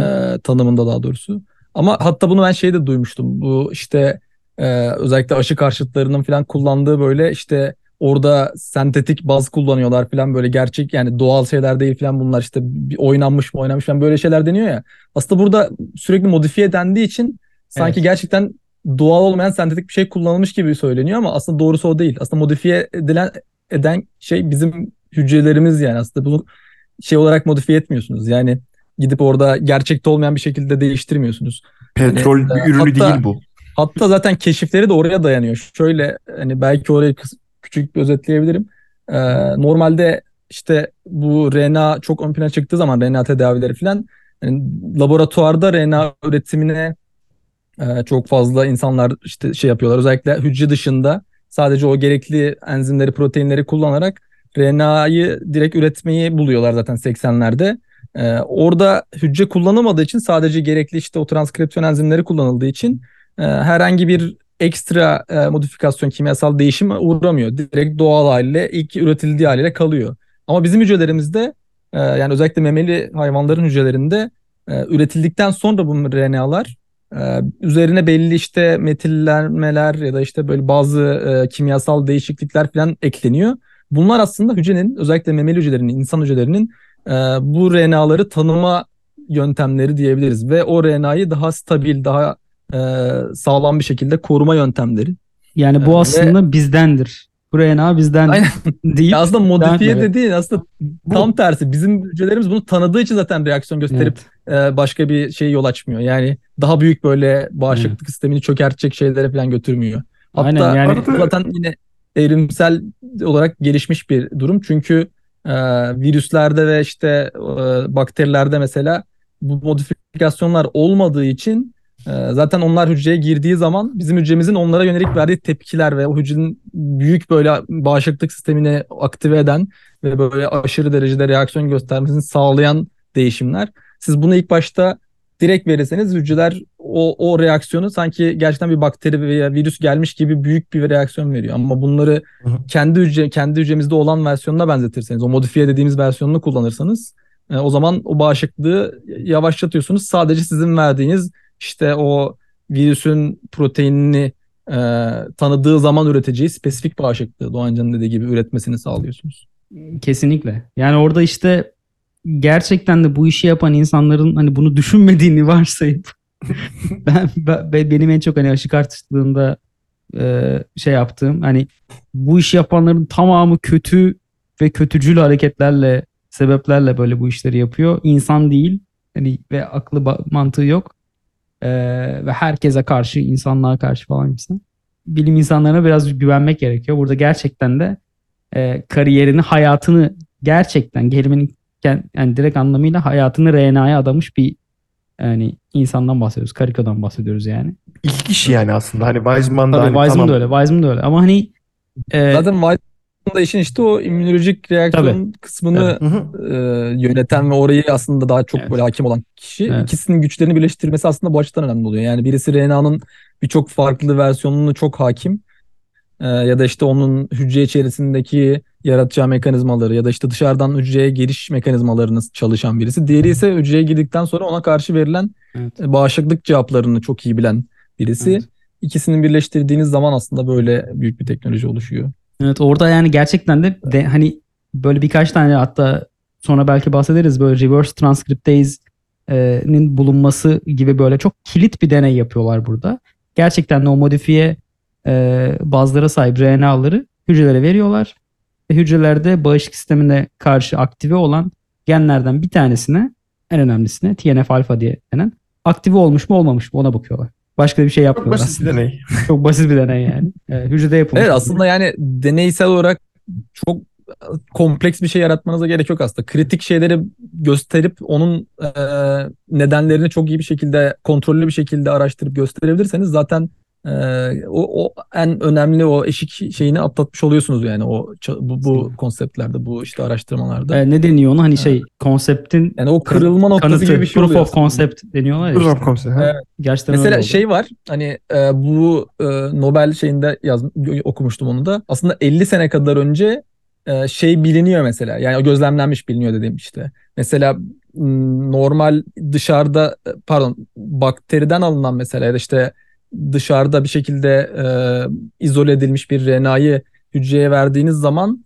tanımında daha doğrusu. Ama hatta bunu ben şeyde duymuştum. Bu işte e, özellikle aşı karşıtlarının falan kullandığı böyle işte orada sentetik baz kullanıyorlar falan böyle gerçek yani doğal şeyler değil falan bunlar işte oynanmış mı oynanmış falan böyle şeyler deniyor ya. Aslında burada sürekli modifiye dendiği için sanki Evet. gerçekten doğal olmayan sentetik bir şey kullanılmış gibi söyleniyor ama aslında doğrusu o değil. Aslında modifiye edilen eden şey bizim hücrelerimiz yani aslında bunu şey olarak modifiye etmiyorsunuz. Yani gidip orada gerçekte olmayan bir şekilde değiştirmiyorsunuz. Petrol Hani, bir ürünü hatta- değil bu. Hatta zaten keşifleri de oraya dayanıyor. Şöyle hani belki orayı kıs- küçük bir özetleyebilirim. Ee, normalde işte bu RNA çok ön plana çıktığı zaman RNA tedavileri falan hani laboratuvarda RNA üretimine e, çok fazla insanlar işte şey yapıyorlar. Özellikle hücre dışında sadece o gerekli enzimleri, proteinleri kullanarak RNA'yı direkt üretmeyi buluyorlar zaten 80'lerde. Ee, orada hücre kullanılmadığı için sadece gerekli işte o transkripsiyon enzimleri kullanıldığı için e, herhangi bir ekstra e, modifikasyon, kimyasal değişime uğramıyor. Direkt doğal haliyle ilk üretildiği haliyle kalıyor. Ama bizim hücrelerimizde e, yani özellikle memeli hayvanların hücrelerinde e, üretildikten sonra bu RNA'lar e, üzerine belli işte metillenmeler ya da işte böyle bazı e, kimyasal değişiklikler falan ekleniyor. Bunlar aslında hücrenin özellikle memeli hücrelerinin, insan hücrelerinin e, bu RNA'ları tanıma yöntemleri diyebiliriz ve o RNA'yı daha stabil, daha e, sağlam bir şekilde koruma yöntemleri. Yani Ee, bu ve- aslında bizdendir. Bu RNA bizden Aynen. deyip Ya aslında modifiye de değil aslında tam tersi. Bizim hücrelerimiz bunu tanıdığı için zaten reaksiyon gösterip Evet. e, başka bir şey yol açmıyor. Yani daha büyük böyle bağışıklık sistemini çökertecek şeylere falan götürmüyor. Hatta Aynen, yani- zaten yine evrimsel olarak gelişmiş bir durum. Çünkü e, virüslerde ve işte e, bakterilerde mesela bu modifikasyonlar olmadığı için e, zaten onlar hücreye girdiği zaman bizim hücremizin onlara yönelik verdiği tepkiler ve o hücrenin büyük böyle bağışıklık sistemini aktive eden ve böyle aşırı derecede reaksiyon göstermesini sağlayan değişimler. Siz bunu ilk başta direkt verirseniz hücreler o, o reaksiyonu sanki gerçekten bir bakteri veya virüs gelmiş gibi büyük bir reaksiyon veriyor. Ama bunları kendi hücre kendi hücremizde olan versiyonuna benzetirseniz, o modifiye dediğimiz versiyonunu kullanırsanız e, o zaman o bağışıklığı yavaşlatıyorsunuz. Sadece sizin verdiğiniz işte o virüsün proteinini e, tanıdığı zaman üreteceği spesifik bağışıklığı Doğancan'ın dediği gibi üretmesini sağlıyorsunuz. Kesinlikle. Yani orada işte gerçekten de bu işi yapan insanların hani bunu düşünmediğini varsayıp ben, ben- ben- benim en çok hani aşı kartıştığında e, şey yaptığım hani bu işi yapanların tamamı kötü ve kötücül hareketlerle sebeplerle böyle bu işleri yapıyor. İnsan değil hani ve aklı mantığı yok. E, ve herkese karşı insanlığa karşı falan gibisinden. Bilim insanlarına biraz güvenmek gerekiyor. Burada gerçekten de e, kariyerini, hayatını gerçekten kelimenin yani direkt anlamıyla hayatını RNA'ya adamış bir yani insandan bahsediyoruz. Karikadan bahsediyoruz yani. İki kişi yani aslında. Hani Weizmann da Tabii hani Weizmann tamam. da öyle. Weizmann da öyle. Ama hani e, Zaten Weizmann'da işin işte o immünolojik reaksiyon kısmını hı. e, yöneten ve orayı aslında daha çok Evet. böyle hakim olan kişi. Evet. İkisinin güçlerini birleştirmesi aslında bu açıdan önemli oluyor. Yani birisi RNA'nın birçok farklı versiyonunu çok hakim e, ya da işte onun hücre içerisindeki yaratacağı mekanizmaları ya da işte dışarıdan hücreye giriş mekanizmalarını çalışan birisi. Diğeri ise hücreye girdikten sonra ona karşı verilen Evet. e, bağışıklık cevaplarını çok iyi bilen birisi. Evet. İkisini birleştirdiğiniz zaman aslında böyle büyük bir teknoloji oluşuyor. Evet orada yani gerçekten de, de hani böyle birkaç tane hatta sonra belki bahsederiz böyle reverse transcriptase'nin bulunması gibi böyle çok kilit bir deney yapıyorlar burada. Gerçekten de o modifiye e, bazılara sahip RNA'ları hücrelere veriyorlar. Ve hücrelerde bağışıklık sistemine karşı aktive olan genlerden bir tanesine en önemlisine TNF alfa diye denen aktive olmuş mu olmamış mı ona bakıyorlar. Başka bir şey Çok yapmıyorlar. basit bir deney. Çok basit bir deney yani. E, hücrede yapılmış. Evet aslında yani deneysel olarak çok kompleks bir şey yaratmanıza gerek yok aslında. Kritik şeyleri gösterip onun e, nedenlerini çok iyi bir şekilde kontrollü bir şekilde araştırıp gösterebilirseniz zaten e, o, o en önemli o eşik şeyini atlatmış oluyorsunuz yani o bu, bu konseptlerde bu işte araştırmalarda. E, ne deniyor ona hani şey konseptin Yani o kırılma noktası kanıtı, gibi bir şey proof of concept deniyorlar ya. Proof işte. of concept? Evet. Gerçekten Mesela şey var hani e, bu e, Nobel şeyinde yaz, okumuştum onu da. Aslında 50 sene kadar önce e, şey biliniyor mesela. Yani o gözlemlenmiş biliniyor dediğim işte. Mesela normal dışarıda e, pardon bakteriden alınan mesela ya da işte dışarıda bir şekilde e, izole edilmiş bir RNA'yı hücreye verdiğiniz zaman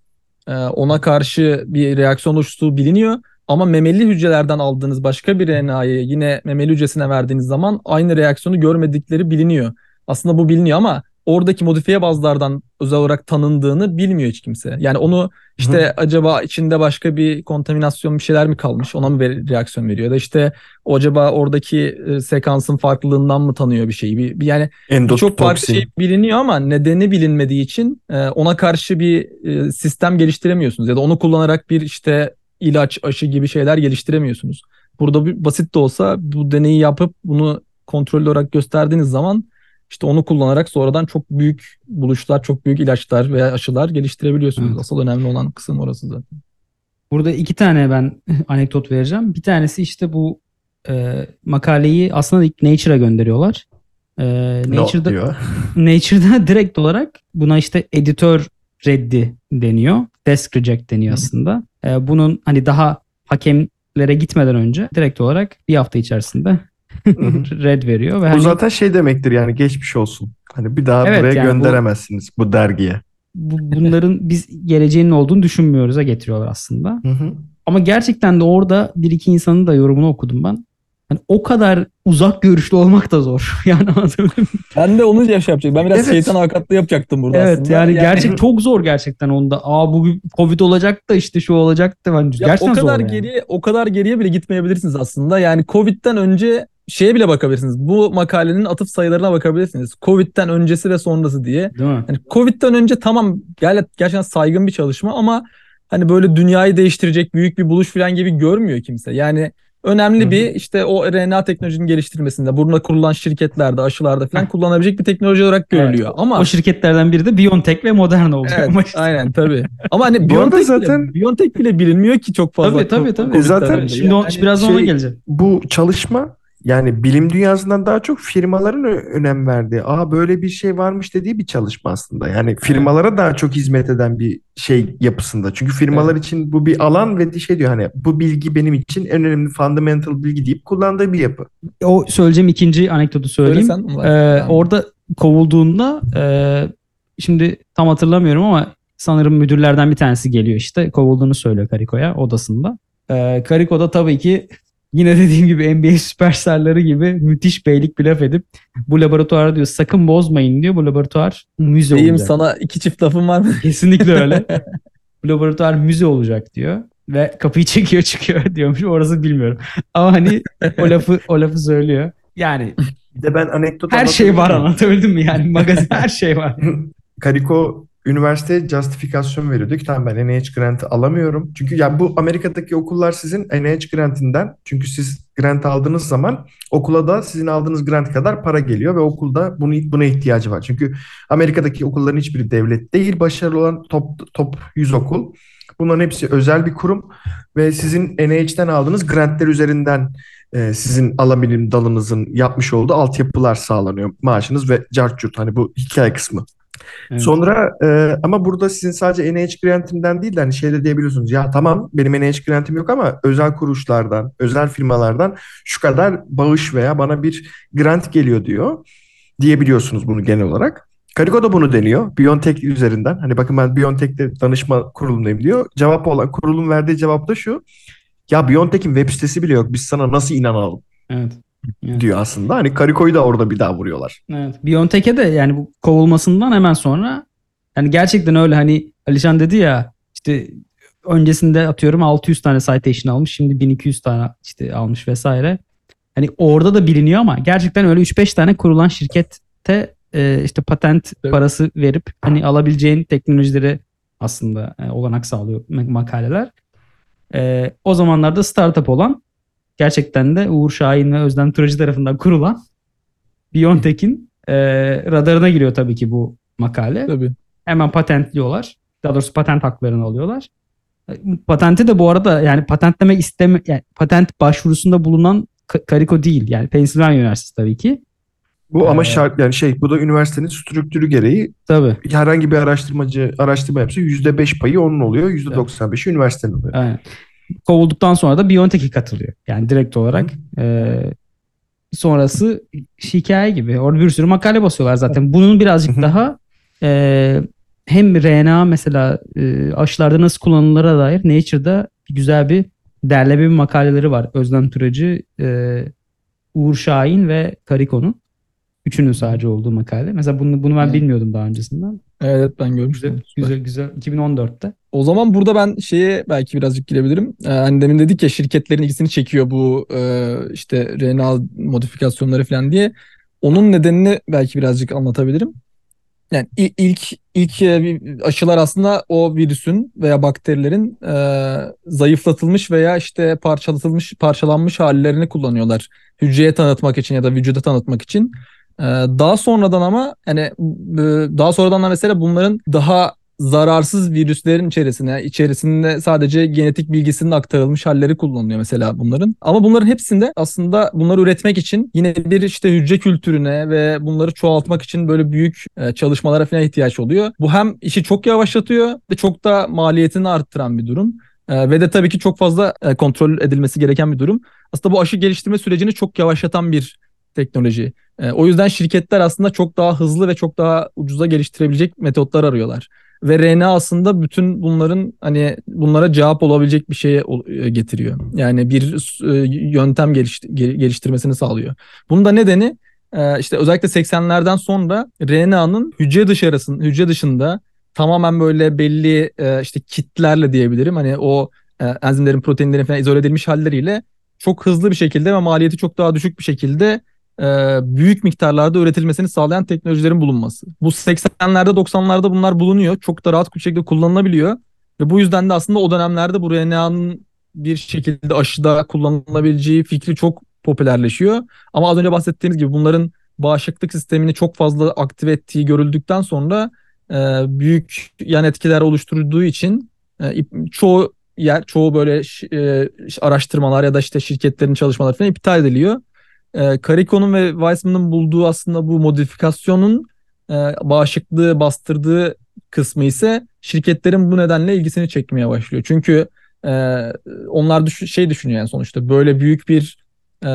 e, ona karşı bir reaksiyon oluştuğu biliniyor. Ama memeli hücrelerden aldığınız başka bir RNA'yı yine memeli hücresine verdiğiniz zaman aynı reaksiyonu görmedikleri biliniyor. Aslında bu biliniyor ama oradaki modifiye bazlardan özel olarak tanındığını bilmiyor hiç kimse. Yani onu işte acaba içinde başka bir kontaminasyon bir şeyler mi kalmış ona mı ver- reaksiyon veriyor ya da işte o acaba oradaki e, sekansın farklılığından mı tanıyor bir şeyi. Bir, bir yani çok farklı şey biliniyor ama nedeni bilinmediği için e, ona karşı bir e, sistem geliştiremiyorsunuz ya da onu kullanarak bir işte ilaç, aşı gibi şeyler geliştiremiyorsunuz. Burada bir, basit de olsa bu deneyi yapıp bunu kontrollü olarak gösterdiğiniz zaman işte onu kullanarak sonradan çok büyük buluşlar, çok büyük ilaçlar veya aşılar geliştirebiliyorsunuz. Evet. Asıl önemli olan kısım orası zaten. Burada iki tane ben anekdot vereceğim. Bir tanesi işte bu e, makaleyi aslında ilk Nature'a gönderiyorlar. E, No Nature'da, diyor. Nature'da direkt olarak buna işte editör reddi deniyor. Desk reject deniyor aslında. E, bunun hani daha hakemlere gitmeden önce direkt olarak bir hafta içerisinde red veriyor. Ve Bu hani zaten şey demektir yani geçmiş olsun. Hani bir daha Evet, buraya yani bu- gönderemezsiniz bu, dergiye. bu, bunların biz geleceğinin olduğunu düşünmüyoruz'a getiriyorlar aslında. Hı hı. Ama gerçekten de orada bir iki insanın da yorumunu okudum ben. Hani o kadar uzak görüşlü olmak da zor. Yani? Ben de onu yaş yapacak. Ben biraz Evet. şeytan avukatlığı yapacaktım burada Evet aslında. yani, gerçek çok zor gerçekten onda. Aa bu Covid olacak da işte şu olacak da ben Ya gerçekten o kadar zor yani. geriye o kadar geriye bile gitmeyebilirsiniz aslında. Yani Covid'den önce şeye bile bakabilirsiniz. Bu makalenin atıf sayılarına bakabilirsiniz. Covid'den öncesi ve sonrası diye. Değil mi? Yani Covid'den önce tamam gerçekten saygın bir çalışma ama hani böyle dünyayı değiştirecek büyük bir buluş falan gibi görmüyor kimse. Yani önemli Hı hı. bir işte o RNA teknolojinin geliştirilmesinde, burada kurulan şirketlerde, aşılarda falan kullanabilecek bir teknoloji olarak görülüyor. Ama O şirketlerden biri de BioNTech ve Moderna oldu. Evet, Ama işte- aynen tabii. Ama hani BioNTech, zaten- bile, BioNTech bile bilinmiyor ki çok fazla. Tabii, tabii, tabii. Covid'den Zaten. Şimdi Yani birazdan ona şey- geleceğim. Bu çalışma yani bilim dünyasından daha çok firmaların önem verdiği, aa böyle bir şey varmış dediği bir çalışma aslında. Yani firmalara daha çok hizmet eden bir şey yapısında. Çünkü firmalar için bu bir alan ve şey diyor hani bu bilgi benim için en önemli fundamental bilgi deyip kullandığı bir yapı. O söyleyeceğim ikinci anekdotu söyleyeyim. Ee, orada kovulduğunda e, şimdi tam hatırlamıyorum ama sanırım müdürlerden bir tanesi geliyor işte kovulduğunu söylüyor Kariko'ya odasında. Ee, Kariko da tabii ki yine dediğim gibi NBA süperstarları gibi müthiş beylik bir laf edip bu laboratuvarı diyor sakın bozmayın diyor. Bu laboratuvar müze Diyeyim olacak. sana iki çift lafım var mı? Kesinlikle öyle. bu laboratuvar müze olacak diyor. Ve kapıyı çekiyor çıkıyor diyormuş. Orası bilmiyorum. Ama hani o lafı o lafı söylüyor. Yani Bir de ben anekdot her şey var anlatabildim mi? Yani magazin her şey var. Kariko üniversiteye justifikasyon veriyordu ki tamam ben NIH grantı alamıyorum. Çünkü ya bu Amerika'daki okullar sizin NIH grantinden çünkü siz grant aldığınız zaman okula da sizin aldığınız grant kadar para geliyor ve okulda bunu buna ihtiyacı var. Çünkü Amerika'daki okulların hiçbiri devlet değil. Başarılı olan top top 100 okul. Bunların hepsi özel bir kurum ve sizin NIH'ten aldığınız grantler üzerinden e, sizin alabilim dalınızın yapmış olduğu altyapılar sağlanıyor. Maaşınız ve cart hani bu hikaye kısmı. Evet. Sonra e, ama burada sizin sadece NIH grantinden değil de hani şeyde diyebiliyorsunuz ya tamam benim NIH grantim yok ama özel kuruluşlardan, özel firmalardan şu kadar bağış veya bana bir grant geliyor diyor. Diyebiliyorsunuz bunu genel olarak. Kariko da bunu deniyor. BioNTech üzerinden. Hani bakın ben BioNTech'te danışma kurulundayım diyor. Cevap olan kurulun verdiği cevap da şu. Ya BioNTech'in web sitesi bile yok. Biz sana nasıl inanalım Evet. Evet. diyor aslında. Hani Kariko'yu da orada bir daha vuruyorlar. Evet. Biontech'e de yani bu kovulmasından hemen sonra yani gerçekten öyle hani Alişan dedi ya işte öncesinde atıyorum 600 tane citation almış şimdi 1200 tane işte almış vesaire. Hani orada da biliniyor ama gerçekten öyle 3-5 tane kurulan şirkette e, işte patent Evet. parası verip hani alabileceğin teknolojileri aslında e, olanak sağlıyor mak- makaleler. E, o zamanlarda startup olan gerçekten de Uğur Şahin ve Özlem Turacı tarafından kurulan Biontech'in e, radarına giriyor tabii ki bu makale. Tabii. Hemen patentliyorlar. Daha doğrusu patent haklarını alıyorlar. E, Patenti de bu arada yani patentlemek isteme yani patent başvurusunda bulunan Ka- Kariko değil. Yani Pennsylvania Üniversitesi tabii ki. Bu ama Ee, şart yani şey bu da üniversitenin strüktürü gereği Tabii. herhangi bir araştırmacı araştırma yapsa %5 payı onun oluyor. %95'i üniversitenin oluyor. Aynen. Kovulduktan sonra da Biontech'e katılıyor. Yani direkt olarak. E, sonrası hikaye gibi. Orada bir sürü makale basıyorlar zaten. Bunun birazcık daha e, hem RNA mesela e, aşılarda nasıl kullanılara dair Nature'da güzel bir derleme bir makaleleri var. Özlem Türeci, e, Uğur Şahin ve Kariko'nun. Üçünün sadece olduğu makale. Mesela bunu, bunu ben Evet. bilmiyordum daha öncesinden. Evet ben Güzel, görmüştüm. Süper. güzel, güzel. 2014'te. O zaman burada ben şeye belki birazcık girebilirim. Ee, hani demin dedik ya şirketlerin ilgisini çekiyor bu e, işte RNA modifikasyonları falan diye. Onun nedenini belki birazcık anlatabilirim. Yani ilk ilk e, bir- aşılar aslında o virüsün veya bakterilerin e, zayıflatılmış veya işte parçalatılmış parçalanmış hallerini kullanıyorlar. Hücreye tanıtmak için ya da vücuda tanıtmak için. E, daha sonradan ama hani e, daha sonradan da mesela bunların daha zararsız virüslerin içerisine, içerisinde sadece genetik bilgisinin aktarılmış halleri kullanılıyor mesela bunların. Ama bunların hepsinde aslında bunları üretmek için yine bir işte hücre kültürüne ve bunları çoğaltmak için böyle büyük e, çalışmalara falan ihtiyaç oluyor. Bu hem işi çok yavaşlatıyor ve çok da maliyetini arttıran bir durum. E, ve de tabii ki çok fazla kontrol edilmesi gereken bir durum. Aslında bu aşı geliştirme sürecini çok yavaşlatan bir teknoloji. E, o yüzden şirketler aslında çok daha hızlı ve çok daha ucuza geliştirebilecek metotlar arıyorlar. Ve RNA aslında bütün bunların hani bunlara cevap olabilecek bir şeye e, getiriyor. Yani bir e, yöntem geliş- gel- geliştirmesini sağlıyor. Bunun da nedeni e, işte özellikle 80'lerden sonra RNA'nın hücre dışarısın hücre dışında tamamen böyle belli işte kitlerle diyebilirim. Hani o enzimlerin, proteinlerin falan izole edilmiş halleriyle çok hızlı bir şekilde ve maliyeti çok daha düşük bir şekilde e, büyük miktarlarda üretilmesini sağlayan teknolojilerin bulunması. Bu 80'lerde 90'larda bunlar bulunuyor. Çok da rahat bir şekilde kullanılabiliyor. Ve bu yüzden de aslında o dönemlerde bu RNA'nın bir şekilde aşıda kullanılabileceği fikri çok popülerleşiyor. Ama az önce bahsettiğimiz gibi bunların bağışıklık sistemini çok fazla aktive ettiği görüldükten sonra e, büyük yan etkiler oluşturduğu için e, çoğu yer, çoğu böyle e, araştırmalar ya da işte şirketlerin çalışmaları falan iptal ediliyor. E, Carico'nun ve Weissman'ın bulduğu aslında bu modifikasyonun e, bağışıklığı bastırdığı kısmı ise şirketlerin bu nedenle ilgisini çekmeye başlıyor. Çünkü e, onlar düş- şey düşünüyor yani sonuçta böyle büyük bir e,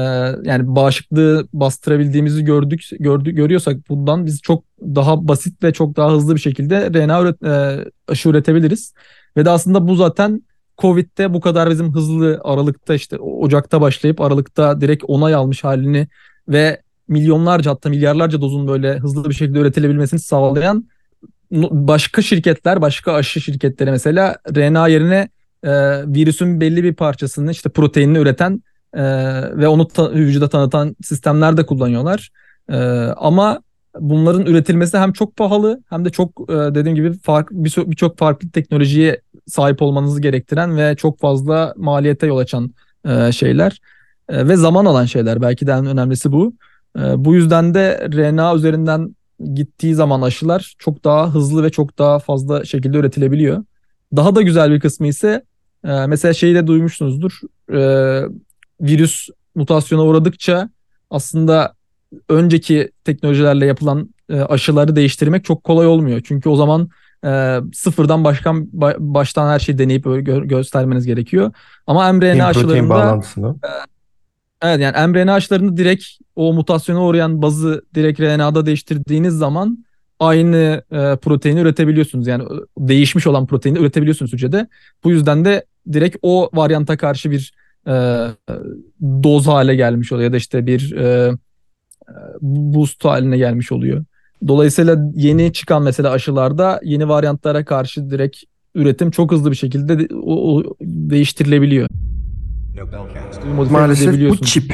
yani bağışıklığı bastırabildiğimizi gördük gördük görüyorsak bundan biz çok daha basit ve çok daha hızlı bir şekilde RNA üret, e, aşı üretebiliriz. Ve de aslında bu zaten Covid'de bu kadar bizim hızlı Aralık'ta işte Ocak'ta başlayıp Aralık'ta direkt onay almış halini ve milyonlarca hatta milyarlarca dozun böyle hızlı bir şekilde üretilebilmesini sağlayan başka şirketler, başka aşı şirketleri mesela RNA yerine e, virüsün belli bir parçasını işte proteinini üreten e, ve onu ta- vücuda tanıtan sistemler de kullanıyorlar. E, ama bunların üretilmesi hem çok pahalı hem de çok e, dediğim gibi fark, bir- birçok farklı teknolojiye sahip olmanızı gerektiren ve çok fazla maliyete yol açan e, şeyler E, ve zaman alan şeyler. Belki de en önemlisi bu. E, bu yüzden de RNA üzerinden gittiği zaman aşılar çok daha hızlı ve çok daha fazla şekilde üretilebiliyor. Daha da güzel bir kısmı ise e, mesela şeyi de duymuşsunuzdur. E, virüs mutasyona uğradıkça aslında önceki teknolojilerle yapılan e, aşıları değiştirmek çok kolay olmuyor. Çünkü o zaman e, sıfırdan başkan ba- baştan her şeyi deneyip gö- göstermeniz gerekiyor. Ama mRNA aşılarında bağlantısını. Evet yani mRNA aşılarını direkt o mutasyona uğrayan bazı direkt RNA'da değiştirdiğiniz zaman aynı e, proteini üretebiliyorsunuz. Yani e, değişmiş olan proteini üretebiliyorsunuz hücrede. Bu yüzden de direkt o varyanta karşı bir e, doz hale gelmiş oluyor ya da işte bir e, e, boost haline gelmiş oluyor. Dolayısıyla yeni çıkan mesela aşılarda yeni varyantlara karşı direkt üretim çok hızlı bir şekilde de- o, o değiştirilebiliyor. Modifiye Maalesef bu çip.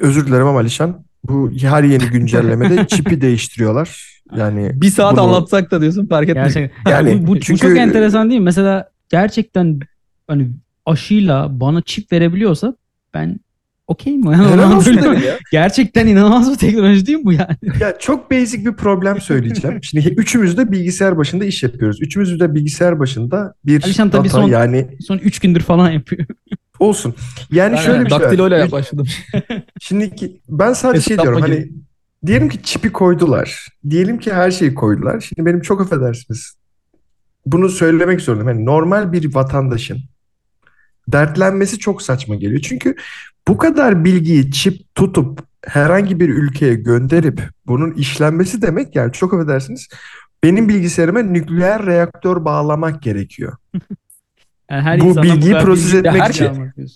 Özür dilerim ama Alişan. Bu her yeni güncellemede çipi değiştiriyorlar. Yani Bir saat bunu- anlatsak da diyorsun fark etmez. Gerçekten. Yani bu, bu, bu çünkü- çok enteresan değil mi? Mesela gerçekten hani aşıyla bana çip verebiliyorsa ben okey mi? Yani Helal olsun ya. Gerçekten inanılmaz bir teknoloji değil mi bu yani? Ya çok basic bir problem söyleyeceğim. Şimdi üçümüz de bilgisayar başında iş yapıyoruz. Üçümüz de bilgisayar başında bir Alişan tabii data son- yani Son 3 gündür falan yapıyor. olsun. Yani Ben şöyle bir şey daktiloyla başladım. Şimdiki ben sadece şey diyorum gibi. hani diyelim ki çipi koydular. Diyelim ki her şeyi koydular. Şimdi benim çok affedersiniz. Bunu söylemek zorundayım. Hani normal bir vatandaşın dertlenmesi çok saçma geliyor. Çünkü bu kadar bilgiyi çip tutup herhangi bir ülkeye gönderip bunun işlenmesi demek yani çok affedersiniz. Benim bilgisayarıma nükleer reaktör bağlamak gerekiyor. Yani her Bu bilgiyi kadar proses bilgi- etmek her için.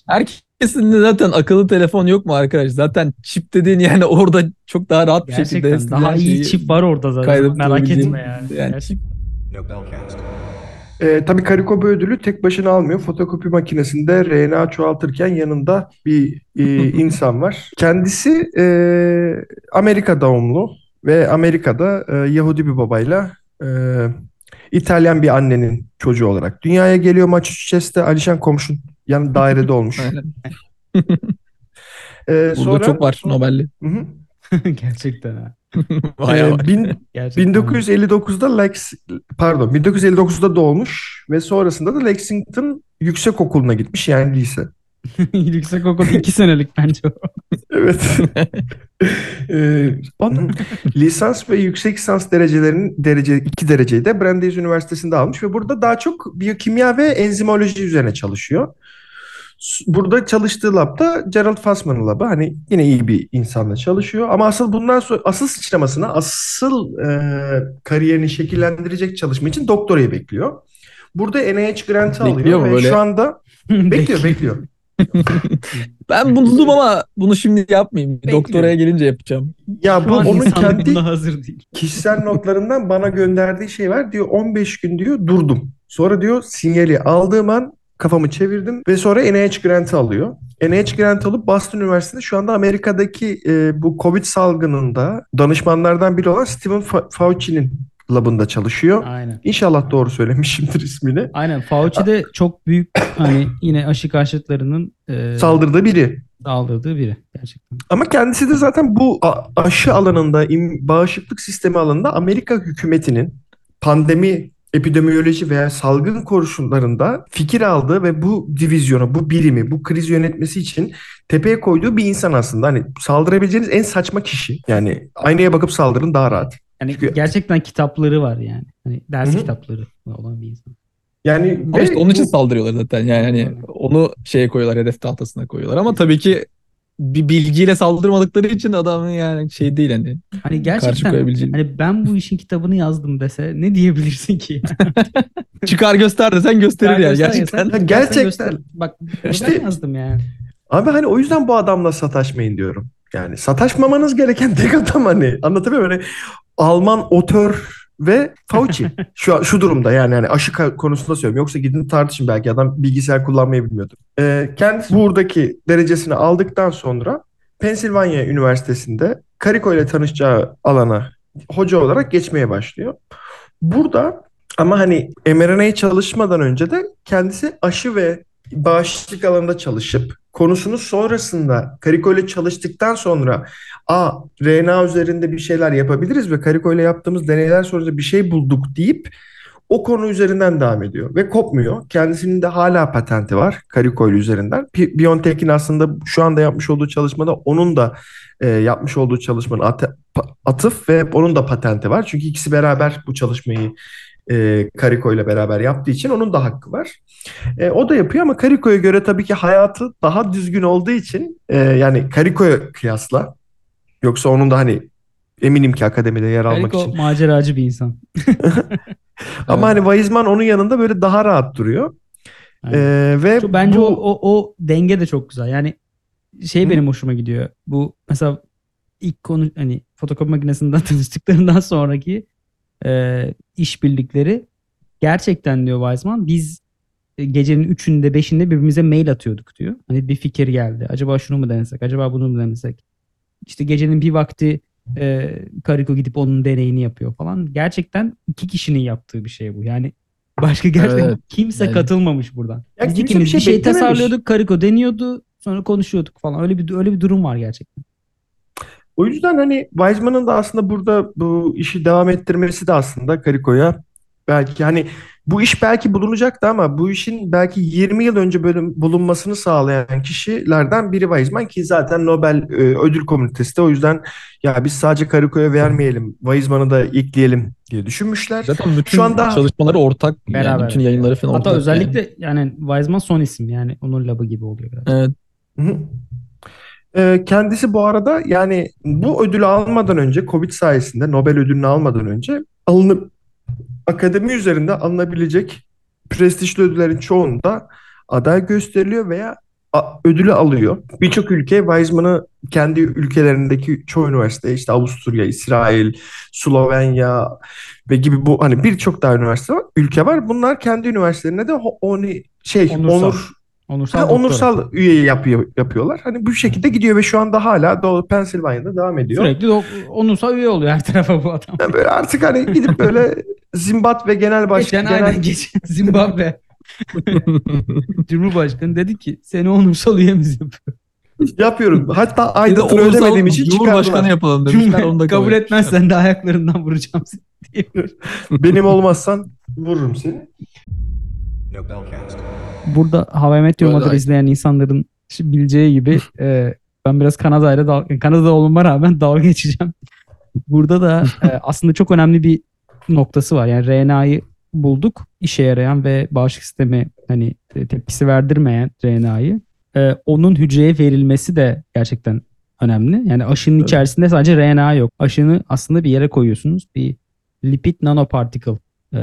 Herkesin de zaten akıllı telefon yok mu arkadaş? Zaten çip dediğin yani orada çok daha rahat bir şekilde Gerçekten eskiden daha iyi çip var orada zaten. Merak etme yani. yani Gerçekten. Ee, tabii Karikoba ödülü tek başına almıyor. Fotokopi makinesinde RNA çoğaltırken yanında bir e, insan var. Kendisi e, Amerika doğumlu ve Amerika'da e, Yahudi bir babayla e, İtalyan bir annenin çocuğu olarak dünyaya geliyor. Massachusetts'te Alişan komşun yan dairede olmuş. Ee, Burada sonra çok var Nobel'li. Hı hı. Gerçekten ha. Bayağı Ee, bin- Gerçekten. 1959'da Lex pardon 1959'da doğmuş ve sonrasında da Lexington Yüksek Okulu'na gitmiş yani lise. Yüksek okul iki senelik bence o. Evet. Ee, onun lisans ve yüksek lisans derecelerinin derece iki dereceyi de Brandeis Üniversitesi'nde almış ve burada daha çok biyokimya ve enzimoloji üzerine çalışıyor. Burada çalıştığı labda Gerald Fassman'ın labı. Hani yine iyi bir insanla çalışıyor. Ama asıl bundan sonra asıl sıçramasına, asıl e, kariyerini şekillendirecek çalışma için doktorayı bekliyor. Burada NIH grantı alıyor ve böyle? şu anda bekliyor, bekliyor. Ben buldum ama bunu şimdi yapmayayım. Doktoraya gelince yapacağım. Ya bu onun kendi hazır değil. kişisel notlarından bana gönderdiği şey var. Diyor 15 gün diyor durdum. Sonra diyor sinyali aldığım an kafamı çevirdim ve sonra NIH grantı alıyor. NIH grantı alıp Boston Üniversitesi'nde şu anda Amerika'daki e, bu Covid salgınında danışmanlardan biri olan Stephen Fa- Fauci'nin labında çalışıyor. Aynen. İnşallah doğru söylemişimdir ismini. Aynen. Fauci de çok büyük hani yine aşı karşıtlarının e, Saldırıda biri. saldırdığı biri gerçekten. Ama kendisi de zaten bu aşı alanında, bağışıklık sistemi alanında Amerika hükümetinin pandemi, epidemiyoloji veya salgın koşullarında fikir aldığı ve bu divizyonu, bu birimi, bu kriz yönetmesi için tepeye koyduğu bir insan aslında. Hani saldırabileceğiniz en saçma kişi. Yani aynaya bakıp saldırın daha rahat. Yani Çünkü- gerçekten kitapları var yani. Hani ders Hı hı. kitapları olan bir insan. Yani Ama ve işte onun için saldırıyorlar zaten. Yani hani onu şeye koyuyorlar, hedef tahtasına koyuyorlar. Ama tabii ki bir bilgiyle saldırmadıkları için adamın yani şey değil hani. Hani gerçekten hani ben bu işin kitabını yazdım dese ne diyebilirsin ki? Çıkar göster desen gösterir yani Göster gerçekten. Ya göster, gerçekten. göster. Bak İşte- ben yazdım yani. Abi hani o yüzden bu adamla sataşmayın diyorum. Yani sataşmamanız gereken tek adam hani. Anlatabiliyor muyum? Hani Alman otör ve Fauci. Şu şu durumda yani hani aşı konusunda söylüyorum. Yoksa gidin tartışın belki adam bilgisayar kullanmayı bilmiyordur. Ee, kendisi buradaki derecesini aldıktan sonra Pennsylvania Üniversitesi'nde Kariko ile tanışacağı alana hoca olarak geçmeye başlıyor. Burada ama hani mRNA çalışmadan önce de kendisi aşı ve bağışıklık alanında çalışıp konusunu sonrasında Kariko ile çalıştıktan sonra a RNA üzerinde bir şeyler yapabiliriz ve Kariko ile yaptığımız deneyler sonrasında bir şey bulduk deyip o konu üzerinden devam ediyor ve kopmuyor. Kendisinin de hala patenti var Kariko ile üzerinden. BioNTech'in aslında şu anda yapmış olduğu çalışmada onun da e, yapmış olduğu çalışmanın pa- atıf ve onun da patenti var. Çünkü ikisi beraber bu çalışmayı e, Kariko ile beraber yaptığı için onun da hakkı var. E, o da yapıyor ama Kariko'ya göre tabii ki hayatı daha düzgün olduğu için e, yani Kariko'ya kıyasla yoksa onun da hani eminim ki akademide yer almak için. maceracı bir insan. Ama hani Weizmann onun yanında böyle daha rahat duruyor. Aynen. E, ve Şu- bence bu, o, o, o denge de çok güzel. Yani şey Hı. benim hoşuma gidiyor. Bu mesela ilk konu hani fotokopi makinesinden tanıştıklarından sonraki e, işbirlikleri gerçekten diyor Weizmann biz e, gecenin üçünde beşinde birbirimize mail atıyorduk diyor. Hani bir fikir geldi. Acaba şunu mu denesek? Acaba bunu mu denesek? İşte gecenin bir vakti e, Kariko gidip onun deneyini yapıyor falan. Gerçekten iki kişinin yaptığı bir şey bu. Yani başka gerçekten Evet. kimse Yani- katılmamış buradan. Ya Biz ikimiz bir bir şey şey, tasarlıyorduk, Kariko deniyordu, sonra konuşuyorduk falan. Öyle bir öyle bir durum var gerçekten. o yüzden hani Weizmann'ın da aslında burada bu işi devam ettirmesi de aslında Kariko'ya belki hani bu iş belki bulunacaktı ama bu işin belki 20 yıl önce böyle bulunmasını sağlayan kişilerden biri Weizmann ki zaten Nobel e, ödül komitesi de o yüzden ya biz sadece Kariko'ya vermeyelim, Weizmann'ı da ekleyelim diye düşünmüşler. Zaten bütün Şu anda- çalışmaları ortak. Yani Beraber. bütün yayınları falan Hatta ortak. özellikle yani. Weizmann son isim yani onun labı gibi oluyor biraz. Yani. Evet. Hı hı. Ee, kendisi bu arada yani bu ödülü almadan önce Covid sayesinde Nobel ödülünü almadan önce alınıp akademi üzerinde alınabilecek prestijli ödüllerin çoğunda aday gösteriliyor veya ödülü alıyor. Birçok ülke Weizmann'ı kendi ülkelerindeki çoğu üniversite işte Avusturya, İsrail, Slovenya ve gibi bu hani birçok daha üniversite var, ülke var. Bunlar kendi üniversitelerine de oni şey Onursal. onur Onursal, ha, doktora. onursal üye yapıyor yapıyorlar. Hani bu şekilde gidiyor ve şu anda hala Doğu Pennsylvania'da devam ediyor. Sürekli dok- onursal üye oluyor her tarafa bu adam. Yani böyle artık hani gidip böyle Zimbabwe Genel Başkanı geçen genel aynen geçen Zimbabwe Cumhurbaşkanı dedi ki seni onursal üyemiz yapıyor. yapıyorum. Hatta onursal ödemediğim için Cumhurbaşkanı çıkardılar. yapalım demişler. Onu da Kabul etmezsen de ayaklarından vuracağım seni. Benim olmazsan vururum seni. Burada How I Met Your Mother izleyen insanların bileceği gibi e, ben biraz Kanada'yla dal- Kanada olmama rağmen dalga geçeceğim. Burada da e, aslında çok önemli bir noktası var. Yani RNA'yı bulduk. işe yarayan ve bağışıklık sistemi hani e, tepkisi verdirmeyen RNA'yı. E, onun hücreye verilmesi de gerçekten önemli. Yani aşının Evet. içerisinde sadece RNA yok. Aşını aslında bir yere koyuyorsunuz. Bir lipid nanoparticle e,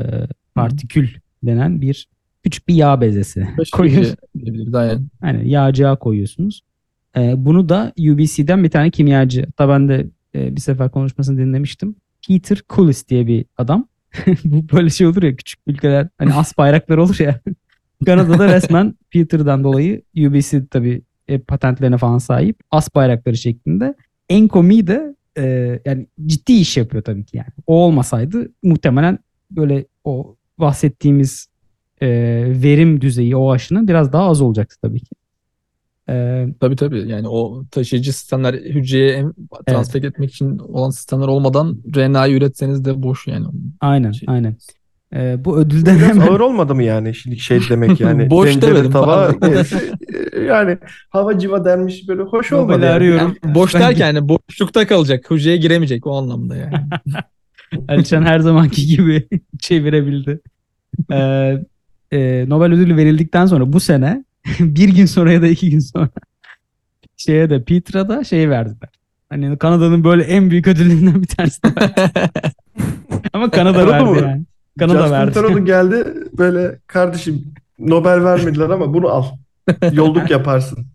partikül denen bir küçük bir yağ bezesi koyuyorsunuz. Yani yağcığa koyuyorsunuz. Ee, bunu da UBC'den bir tane kimyacı. Hatta ben de e, bir sefer konuşmasını dinlemiştim. Peter Cullis diye bir adam. Bu böyle şey olur ya küçük ülkeler hani as bayraklar olur ya. Kanada'da resmen Peter'dan dolayı UBC tabii e, patentlerine falan sahip. As bayrakları şeklinde. En komiği de e, yani ciddi iş yapıyor tabii ki yani. O olmasaydı muhtemelen böyle o bahsettiğimiz e, verim düzeyi o aşının biraz daha az olacaktı tabii ki. E, Tabii tabii yani o taşıyıcı sistemler hücreye transfer etmek için olan sistemler olmadan RNA'yı üretseniz de boş yani. aynen Şey- aynen. E, bu ödülden Biraz hemen ağır olmadı mı yani şimdi şey demek yani. Boş demedim, tava yani hava civa denmiş böyle hoş Nobel'i olmadı yani. arıyorum. Yani boş derken yani boşlukta kalacak. Hücreye giremeyecek o anlamda yani. Alişan her zamanki gibi çevirebildi. E, e, Nobel ödülü verildikten sonra bu sene bir gün sonra ya da iki gün sonra şeye de Peter'a da şey verdiler. Hani Kanada'nın böyle en büyük ödüllerinden bir tanesi. de. Ama Kanada verdi mı? yani. Kanada Justin verdi. Trudeau geldi böyle kardeşim Nobel vermediler ama bunu al. Yolluk yaparsın.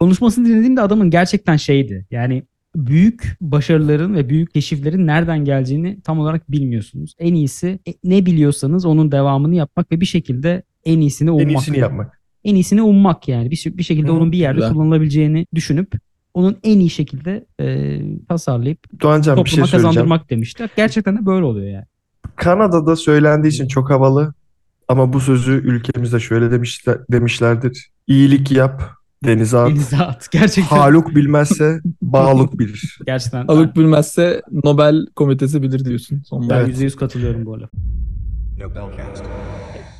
konuşmasını dinlediğimde adamın gerçekten şeydi. Yani büyük başarıların ve büyük keşiflerin nereden geleceğini tam olarak bilmiyorsunuz. En iyisi e, ne biliyorsanız onun devamını yapmak ve bir şekilde en iyisini ummak. En iyisini yapmak. En iyisini ummak yani. Bir, bir şekilde Hı, onun bir yerde güzel. kullanılabileceğini düşünüp onun en iyi şekilde e, tasarlayıp Doğancan bir şey topluma kazandırmak demişler. Gerçekten de böyle oluyor yani. Kanada'da söylendiği için çok havalı ama bu sözü ülkemizde şöyle demişler, demişlerdir. İyilik yap, denize at. Denize at. Gerçekten. Haluk bilmezse bağluk bilir. Gerçekten. Alık bilmezse Nobel komitesi bilir diyorsun. Son Ben Evet. %100 katılıyorum bu arada.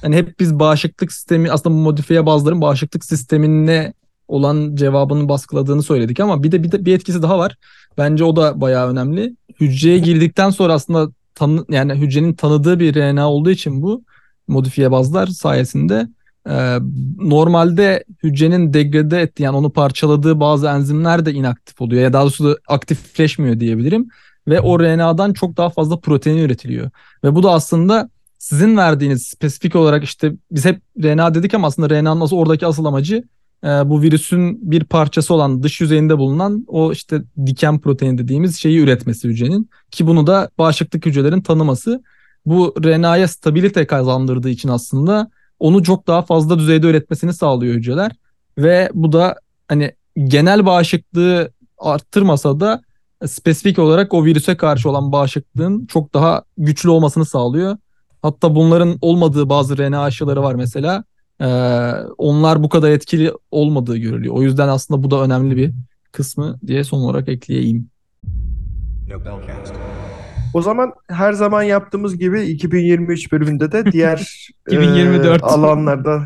Hani hep biz bağışıklık sistemi aslında bu modifiye bazıların bağışıklık sistemine olan cevabını baskıladığını söyledik ama bir de bir, de bir etkisi daha var. Bence o da bayağı önemli. Hücreye girdikten sonra aslında tanı, yani hücrenin tanıdığı bir RNA olduğu için bu modifiye bazlar sayesinde e, normalde hücrenin degrade ettiği yani onu parçaladığı bazı enzimler de inaktif oluyor ya daha doğrusu aktifleşmiyor diyebilirim ve o RNA'dan çok daha fazla protein üretiliyor. Ve bu da aslında sizin verdiğiniz spesifik olarak işte biz hep RNA dedik ama aslında RNA'nın asıl oradaki asıl amacı e, bu virüsün bir parçası olan dış yüzeyinde bulunan o işte diken protein dediğimiz şeyi üretmesi hücrenin ki bunu da bağışıklık hücrelerin tanıması. Bu RNA'ya stabilite kazandırdığı için aslında onu çok daha fazla düzeyde üretmesini sağlıyor hücreler ve bu da hani genel bağışıklığı arttırmasa da spesifik olarak o virüse karşı olan bağışıklığın çok daha güçlü olmasını sağlıyor. Hatta bunların olmadığı bazı RNA aşıları var mesela. Ee, onlar bu kadar etkili olmadığı görülüyor. O yüzden aslında bu da önemli bir kısmı diye son olarak ekleyeyim. O zaman her zaman yaptığımız gibi 2023 bölümünde de diğer 2024. e, alanlarda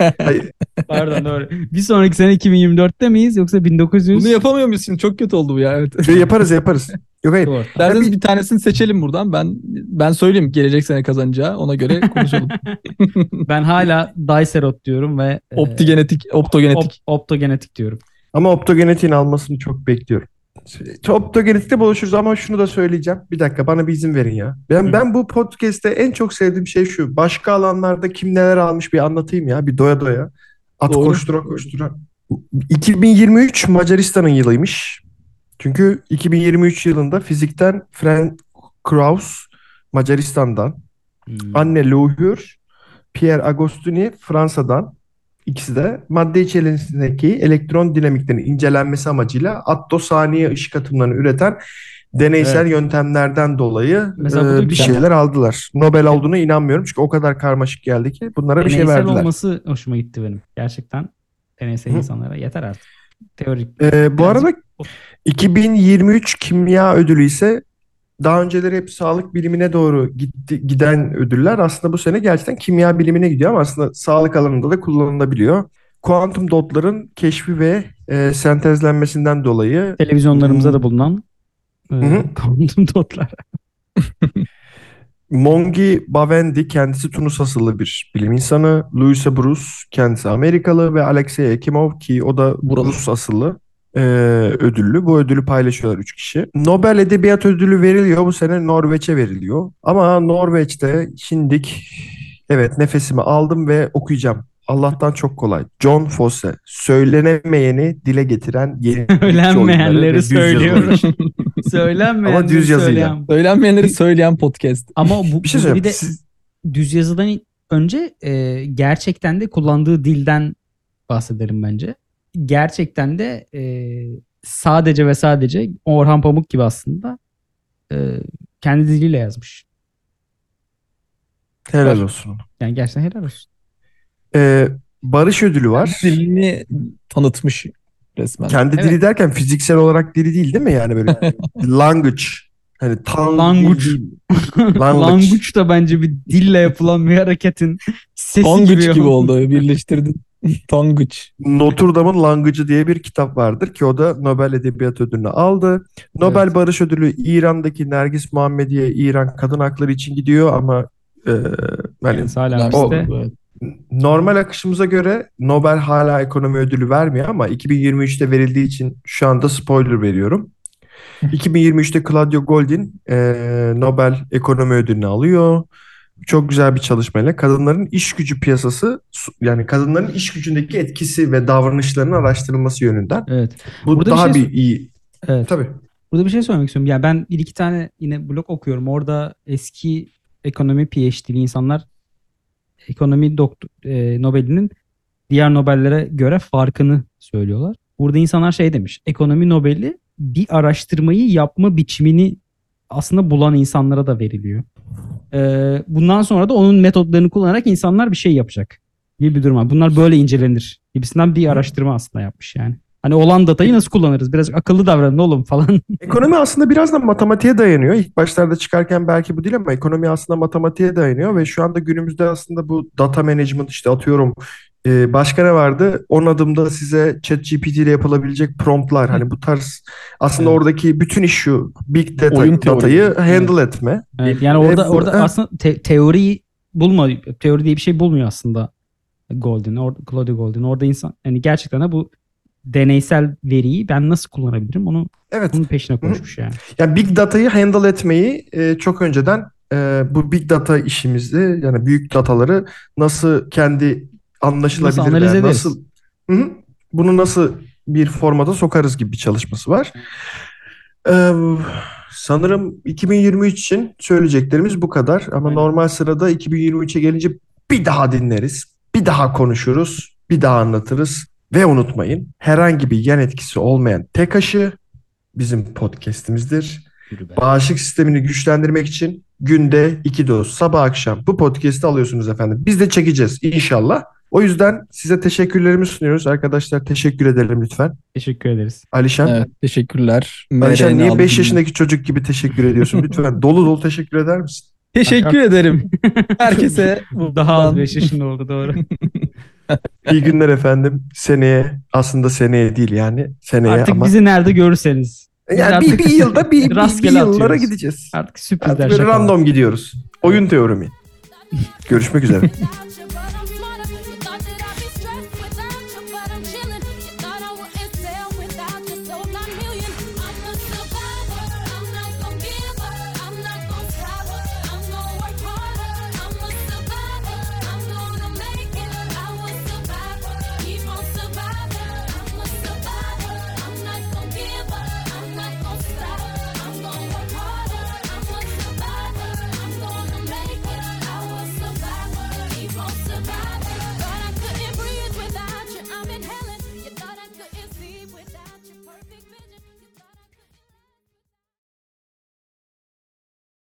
e, hayır, Pardon doğru. Bir sonraki sene 2024'te miyiz yoksa 1900? Bunu yapamıyor muyuz şimdi? Çok kötü oldu bu ya. Evet. Ve yaparız yaparız. Yok hayır. Doğru. Derseniz bir tanesini seçelim buradan. Ben ben söyleyeyim gelecek sene kazanacağı. Ona göre konuşalım. Ben hala Dicerot diyorum ve e, Optigenetik, optogenetik. op- optogenetik diyorum. Ama optogenetiğin almasını çok bekliyorum. Optogenetikte buluşuruz ama şunu da söyleyeceğim. Bir dakika bana bir izin verin ya. Ben ben bu podcast'te en çok sevdiğim şey şu. Başka alanlarda kim neler almış bir anlatayım ya. Bir doya doya. At Doğru. koştura koştura. 2023 Macaristan'ın yılıymış. Çünkü 2023 yılında fizikten Frank Kraus Macaristan'dan. Hmm. Anne Louhur, Pierre Agostini Fransa'dan. İkisi de madde içerisindeki elektron dinamiklerinin incelenmesi amacıyla attosaniye ışık atımlarını üreten deneysel Evet. yöntemlerden dolayı e, bir şeyler aldılar. Nobel olduğuna inanmıyorum çünkü o kadar karmaşık geldi ki bunlara bir şey Deneysel verdiler. olması hoşuma gitti benim. Gerçekten deneysel Hı. insanlara yeter artık. Teorik. Ee, bu arada 2023 kimya ödülü ise daha önceleri hep sağlık bilimine doğru gitti, giden ödüller aslında bu sene gerçekten kimya bilimine gidiyor ama aslında sağlık alanında da kullanılabiliyor. Kuantum dotların keşfi ve e, sentezlenmesinden dolayı televizyonlarımızda Hmm. da bulunan e, kuantum dotlar. Mongi Bavendi kendisi Tunus asıllı bir bilim insanı. Louisa Bruce kendisi Amerikalı ve Alexey Ekimov ki o da Buralı. Rus asıllı e, ödüllü. Bu ödülü paylaşıyorlar üç kişi. Nobel Edebiyat Ödülü veriliyor. Bu sene Norveç'e veriliyor. Ama Norveç'te şimdik evet nefesimi aldım ve okuyacağım. Allah'tan çok kolay. John Fosse. Söylenemeyeni dile getiren yeni Söylenmeyenleri söylüyor. Ama Söylenmeyenleri düz yazıyla. söyleyen. Söylenmeyenleri söyleyen podcast. Ama bu, Bir şey bu bir de Siz- düz yazıdan önce e, gerçekten de kullandığı dilden bahsederim bence. Gerçekten de e, sadece ve sadece Orhan Pamuk gibi aslında e, kendi diliyle yazmış. helal olsun. Yani gerçekten helal olsun. Ee, Barış Ödülü var. Dilini tanıtmış resmen. Kendi Evet. dili derken fiziksel olarak dili değil değil mi yani böyle language hani tam Language. Language. Language da bence bir dille yapılan bir hareketin sesi gibi. gibi oldu. Birleştirdin. Tonguç. Notre Dame'ın Language'ı diye bir kitap vardır ki o da Nobel Edebiyat Ödülünü aldı. Nobel Evet. Barış Ödülü İran'daki Nergis Muhammediye İran kadın hakları için gidiyor ama e, Yani hala bizde. Evet. normal akışımıza göre Nobel hala ekonomi ödülü vermiyor ama 2023'te verildiği için şu anda spoiler veriyorum. 2023'te Claudio Goldin e, Nobel Ekonomi Ödülünü alıyor. Çok güzel bir çalışmayla kadınların iş gücü piyasası yani kadınların iş gücündeki etkisi ve davranışlarının araştırılması yönünden. Evet. Bu Burada bir daha şey bir iyi. Evet. Tabii. Burada bir şey söylemek istiyorum. Yani ben bir iki tane yine blog okuyorum. Orada eski ekonomi PhD'li insanlar ekonomi doktor, e, Nobel'inin diğer Nobel'lere göre farkını söylüyorlar. Burada insanlar şey demiş. Ekonomi Nobel'i bir araştırmayı yapma biçimini aslında bulan insanlara da veriliyor. Ee, bundan sonra da onun metotlarını kullanarak insanlar bir şey yapacak gibi bir durum var. Bunlar böyle incelenir gibisinden bir araştırma aslında yapmış yani. Hani olan datayı nasıl kullanırız? Biraz akıllı davranın oğlum falan. Ekonomi aslında biraz da matematiğe dayanıyor. İlk başlarda çıkarken belki bu değil ama ekonomi aslında matematiğe dayanıyor ve şu anda günümüzde aslında bu data management işte atıyorum e, başka ne vardı? 10 adımda size ChatGPT ile yapılabilecek promptlar. Hani bu tarz aslında Evet. oradaki bütün iş şu big data, Oyun teori. datayı handle etme. Evet, yani orada Ve orada Heh. aslında te- teoriyi bulma teori diye bir şey bulmuyor aslında Golden orada Claudio Golden orada insan yani gerçekten de bu deneysel veriyi ben nasıl kullanabilirim onu Evet. onun peşine koşmuş yani. Yani big data'yı handle etmeyi e, çok önceden e, bu big data işimizi yani büyük dataları nasıl kendi anlaşılabilir Nasıl analiz ederiz? nasıl hı. bunu nasıl bir formata sokarız gibi bir çalışması var. Ee, sanırım 2023 için söyleyeceklerimiz bu kadar ama Aynen. normal sırada 2023'e gelince bir daha dinleriz, bir daha konuşuruz, bir daha anlatırız ve unutmayın herhangi bir yan etkisi olmayan tek aşı bizim podcast'imizdir. Bağışıklık sistemini güçlendirmek için günde iki doz sabah akşam bu podcast'i alıyorsunuz efendim. Biz de çekeceğiz inşallah. O yüzden size teşekkürlerimi sunuyoruz. Arkadaşlar teşekkür edelim lütfen. Teşekkür ederiz. Alişan. Evet, teşekkürler. Alişan niye aldım. 5 yaşındaki çocuk gibi teşekkür ediyorsun? Lütfen dolu dolu teşekkür eder misin? Teşekkür ederim. Herkese Daha az buradan 5 yaşında oldu doğru. İyi günler efendim. Seneye aslında seneye değil yani seneye Artık ama bizi nerede görürseniz. Biz yani bir, bir yılda bir, bir, bir rastgele yıllara atıyoruz. gideceğiz. Artık sürprizler Artık böyle şakalar. random gidiyoruz. Oyun teorimi. Görüşmek üzere.